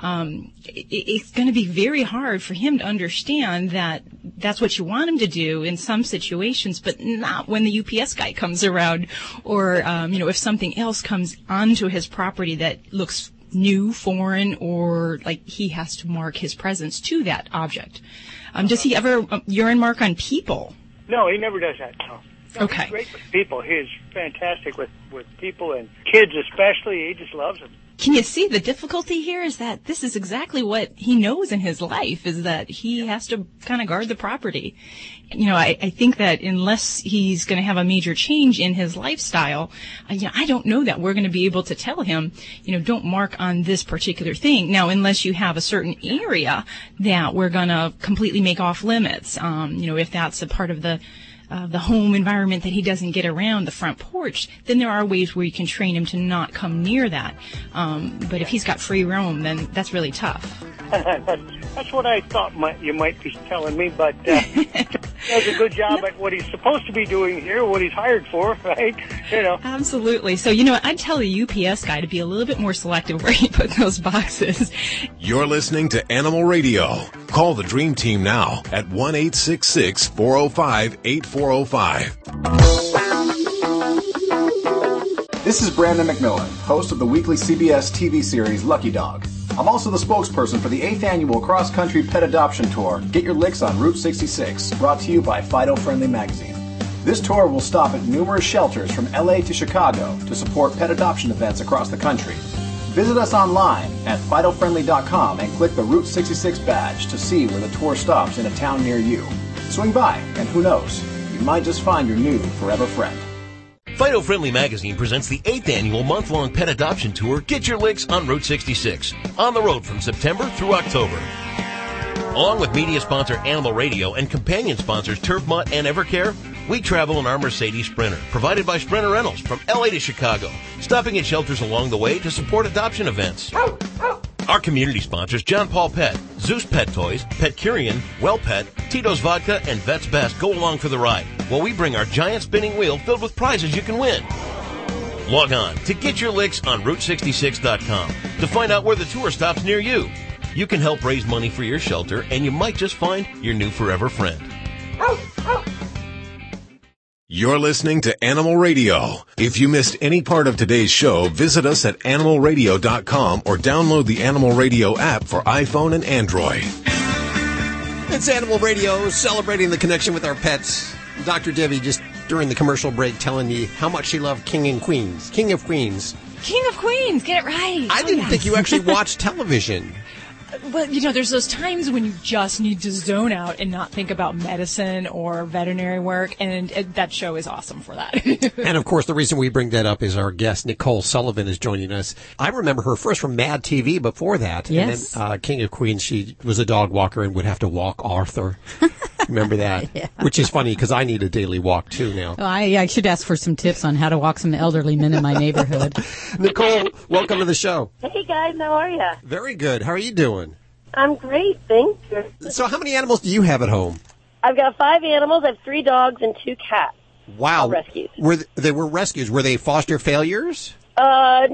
Um, it, it's going to be very hard for him to understand that that's what you want him to do in some situations, but not when the UPS guy comes around or, um, you know, if something else comes onto his property that looks new, foreign, or like he has to mark his presence to that object. Um, does he ever uh, urine mark on people? No, he never does that. No. No, Okay. He's great with people. He is fantastic with with people and kids, especially. He just loves them. Can you see the difficulty here is that this is exactly what he knows in his life is that he has to kind of guard the property. You know, I, I think that unless he's going to have a major change in his lifestyle, I, you know, I don't know that we're going to be able to tell him, you know, don't mark on this particular thing. Now, unless you have a certain area that we're going to completely make off limits, um, you know, if that's a part of the uh, the home environment that he doesn't get around the front porch, then there are ways where you can train him to not come near that. Um, but if he's got free roam, then that's really tough. That's what I thought might, you might be telling me, but uh, he does a good job at what he's supposed to be doing here, what he's hired for, right? You know. Absolutely. So, you know, I'd tell the UPS guy to be a little bit more selective where he puts those boxes. You're listening to Animal Radio. Call the Dream Team now at 1 405 8405. This is Brandon McMillan, host of the weekly CBS TV series Lucky Dog. I'm also the spokesperson for the 8th annual cross country pet adoption tour, Get Your Licks on Route 66, brought to you by Fido Friendly Magazine. This tour will stop at numerous shelters from LA to Chicago to support pet adoption events across the country. Visit us online at FidoFriendly.com and click the Route 66 badge to see where the tour stops in a town near you. Swing by, and who knows, you might just find your new forever friend. Fido Friendly Magazine presents the 8th annual month-long pet adoption tour Get Your Licks on Route 66. On the road from September through October. Along with media sponsor Animal Radio and companion sponsors Turf Mutt and Evercare, we travel in our Mercedes Sprinter, provided by Sprinter Rentals from LA to Chicago, stopping at shelters along the way to support adoption events. Our community sponsors John Paul Pet, Zeus Pet Toys, Petcurean, Well Pet, Tito's Vodka, and Vet's Best go along for the ride while we bring our giant spinning wheel filled with prizes you can win. Log on to get your licks on Route66.com to find out where the tour stops near you. You can help raise money for your shelter and you might just find your new forever friend. You're listening to Animal Radio. If you missed any part of today's show, visit us at animalradio.com or download the Animal Radio app for iPhone and Android. It's Animal Radio celebrating the connection with our pets. Dr. Debbie just during the commercial break telling me how much she loved King and Queens. King of Queens. King of Queens, get it right. I Oh, didn't yes. think you actually watched television. Well, you know, there's those times when you just need to zone out and not think about medicine or veterinary work, and it, that show is awesome for that. and of course, the reason we bring that up is our guest Nicole Sullivan is joining us. I remember her first from Mad TV. Before that, Yes. and then uh, King of Queens. She was a dog walker and would have to walk Arthur. remember that? yeah. Which is funny because I need a daily walk too now. Oh, I, I should ask for some tips on how to walk some elderly men in my neighborhood. Nicole, welcome to the show. Hey guys, how are you? Very good. How are you doing? I'm great, thank you. So, how many animals do you have at home? I've got five animals. I have three dogs and two cats. Wow. Rescues. Were th- they were rescues? Were they foster failures? Uh,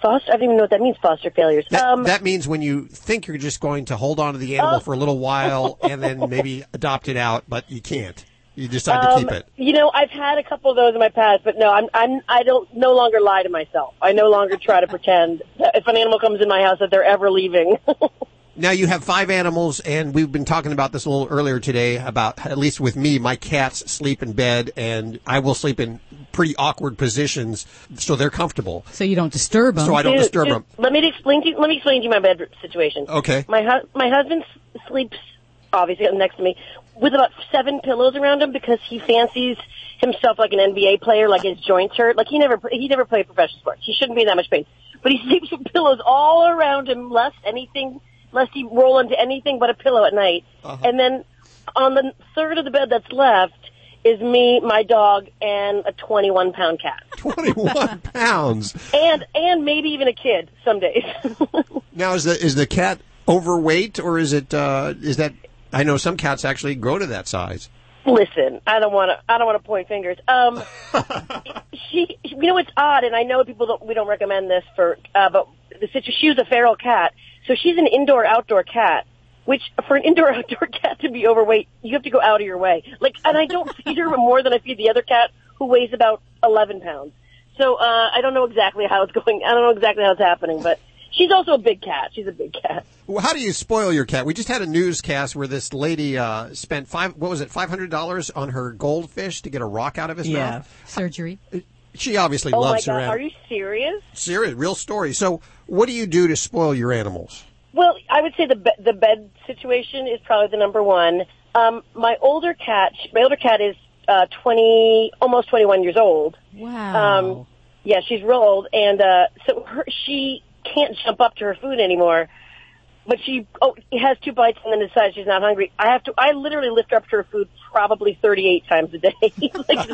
foster. I don't even know what that means. Foster failures. That, um, that means when you think you're just going to hold on to the animal Oh. for a little while and then maybe adopt it out, but you can't. You decide to keep um, it. You know, I've had a couple of those in my past, but no, I'm I'm I don't no longer lie to myself. I no longer try to pretend that if an animal comes in my house that they're ever leaving. Now you have five animals, and we've been talking about this a little earlier today. About at least with me, my cats sleep in bed, and I will sleep in pretty awkward positions so they're comfortable. So you don't disturb them. So I don't Dude, disturb dude, them. Let me explain to you, let me explain to you my bed situation. Okay. My hu- my husband sleeps obviously next to me with about seven pillows around him because he fancies himself like an NBA player, like his joints hurt. Like he never he never played professional sports. He shouldn't be in that much pain. But he sleeps with pillows all around him, lest anything lest he roll into anything but a pillow at night. And then on the third of the bed that's left is me, my dog, and a 21 pound cat. 21 pounds. And and maybe even a kid some days. Now is the is the cat overweight or is it uh, is that? I know some cats actually grow to that size. Listen, I don't want to. I don't want to point fingers. Um, she, you know, it's odd, and I know people don't. We don't recommend this for, uh, but the situation. She was a feral cat, so she's an indoor-outdoor cat. Which for an indoor-outdoor cat to be overweight, you have to go out of your way. Like, and I don't feed her more than I feed the other cat, who weighs about 11 pounds. So uh, I don't know exactly how it's going. I don't know exactly how it's happening, but she's also a big cat. She's a big cat. Well, how do you spoil your cat? We just had a newscast where this lady uh, spent five. What was it? Five hundred dollars on her goldfish to get a rock out of his mouth. Yeah. mouth. Surgery. She obviously oh my loves her animal. are you serious? Serious, real story. So, what do you do to spoil your animals? Well, I would say the be- the bed situation is probably the number one. Um, my older cat, my older cat is uh, twenty, almost twenty one years old. Wow. Um, yeah, she's real old, and uh, so her, she can't jump up to her food anymore. But she oh has two bites and then decides she's not hungry. I have to. I literally lift her up to her food probably thirty eight times a day. like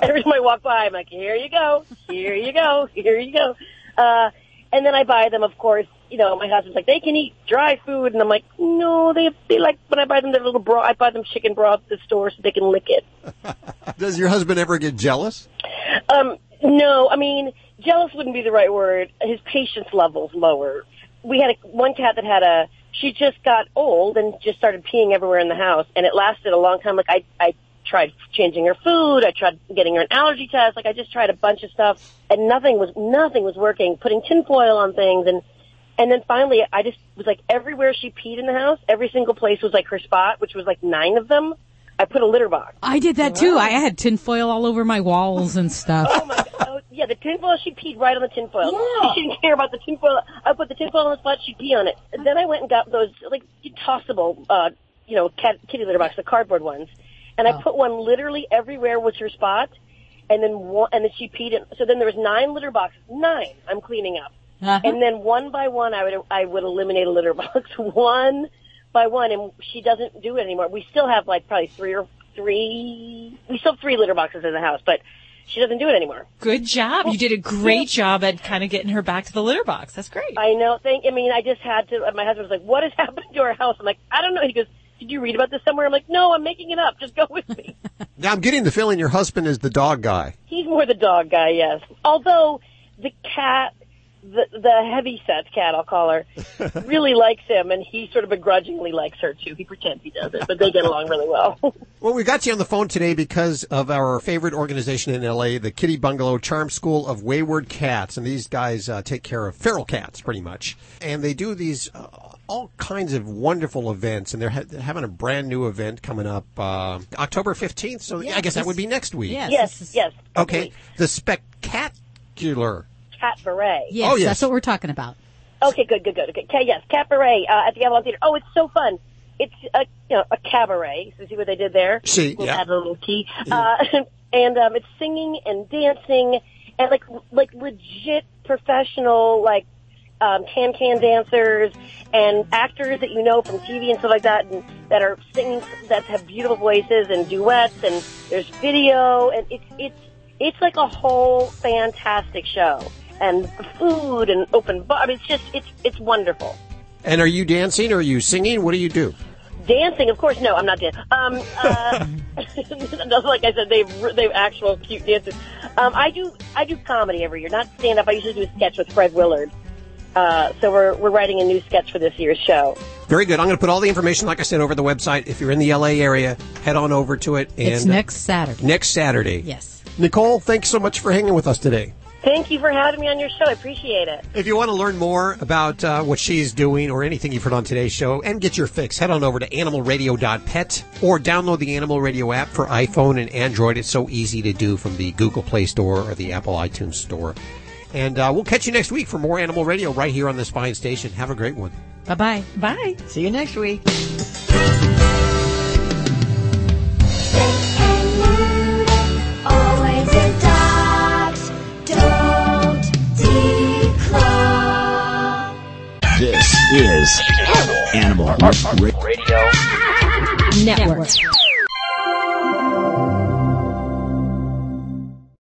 every time I walk by, I'm like, here you go, here you go, here you go. Uh, and then I buy them, of course. You know, my husband's like, they can eat dry food, and I'm like, no, they they like when I buy them their little broth. I buy them chicken broth at the store so they can lick it. Does your husband ever get jealous? Um, no, I mean, jealous wouldn't be the right word. His patience level's lower. We had a, one cat that had a, she just got old and just started peeing everywhere in the house, and it lasted a long time. Like I, I tried changing her food, I tried getting her an allergy test, like I just tried a bunch of stuff, and nothing was, nothing was working. Putting tinfoil on things, and and then finally, I just was like, everywhere she peed in the house, every single place was like her spot, which was like nine of them. I put a litter box. I did that too. I had tinfoil all over my walls and stuff. Oh my god! Oh, yeah, the tinfoil. She peed right on the tinfoil. She didn't care about the tinfoil. I put the tinfoil on the spot. She'd pee on it. And then I went and got those like tossable, uh, you know, cat, kitty litter box, the cardboard ones, and I put one literally everywhere was her spot. and then one, and then she peed in. So then there was nine litter boxes. Nine. I'm cleaning up, Uh-huh. and then one by one, I would I would eliminate a litter box one by one, and she doesn't do it anymore. We still have like probably three or three. We still have three litter boxes in the house, but she doesn't do it anymore. Good job. You did a great job at kind of getting her back to the litter box. That's great. I know. Thank. I mean, I just had to. My husband was like, "What has happened to our house?" I'm like, "I don't know." He goes, "Did you read about this somewhere?" I'm like, "No, I'm making it up. Just go with me." Now I'm getting the feeling your husband is the dog guy. He's more the dog guy, yes. Although the cat, the the heavy set cat, I'll call her, really likes him, and he sort of begrudgingly likes her too. He pretends he doesn't, but they get along really well. Well, we got you on the phone today because of our favorite organization in LA, the Kitty Bungalow Charm School of Wayward Cats. And these guys uh, take care of feral cats pretty much. And they do these uh, all kinds of wonderful events. And they're, ha- they're having a brand new event coming up uh, October 15th. So I guess that would be next week. yes, yes. yes Okay. The Spectacular. Catbaret. Yes, Oh, yes. that's what we're talking about. Okay, good, good, good. Okay, okay yes, Catbaret uh, at the Avalon Theater. Oh, it's so fun. It's a you know a cabaret. So see what they did there? See, we'll yeah. add a little key. Uh, and um, it's singing and dancing and like like legit professional like um, can can dancers and actors that you know from TV and stuff like that, and that are singing that have beautiful voices and duets and there's video and it's it's it's like a whole fantastic show and food and open bar. I mean, it's just it's it's wonderful. And are you dancing or are you singing? What do you do? Dancing, of course. No, I'm not dancing. Um, uh, like I said, they've they've actual cute dances. Um, I do I do comedy every year, not stand up. I usually do a sketch with Fred Willard. Uh, so we're we're writing a new sketch for this year's show. Very good. I'm going to put all the information, like I said, over the website. If you're in the LA area, head on over to it. And it's next Saturday. next Saturday. Yes. Nicole, thanks so much for hanging with us today. Thank you for having me on your show. I appreciate it. If you want to learn more about uh, what she's doing or anything you've heard on today's show and get your fix, head on over to animalradio.pet or download the Animal Radio app for iPhone and Android. It's so easy to do from the Google Play Store or the Apple iTunes Store. And uh, we'll catch you next week for more Animal Radio right here on this fine station. Have a great one. Bye bye. Bye. See you next week. Always adopt, don't declaw. This is Animal Radio Network.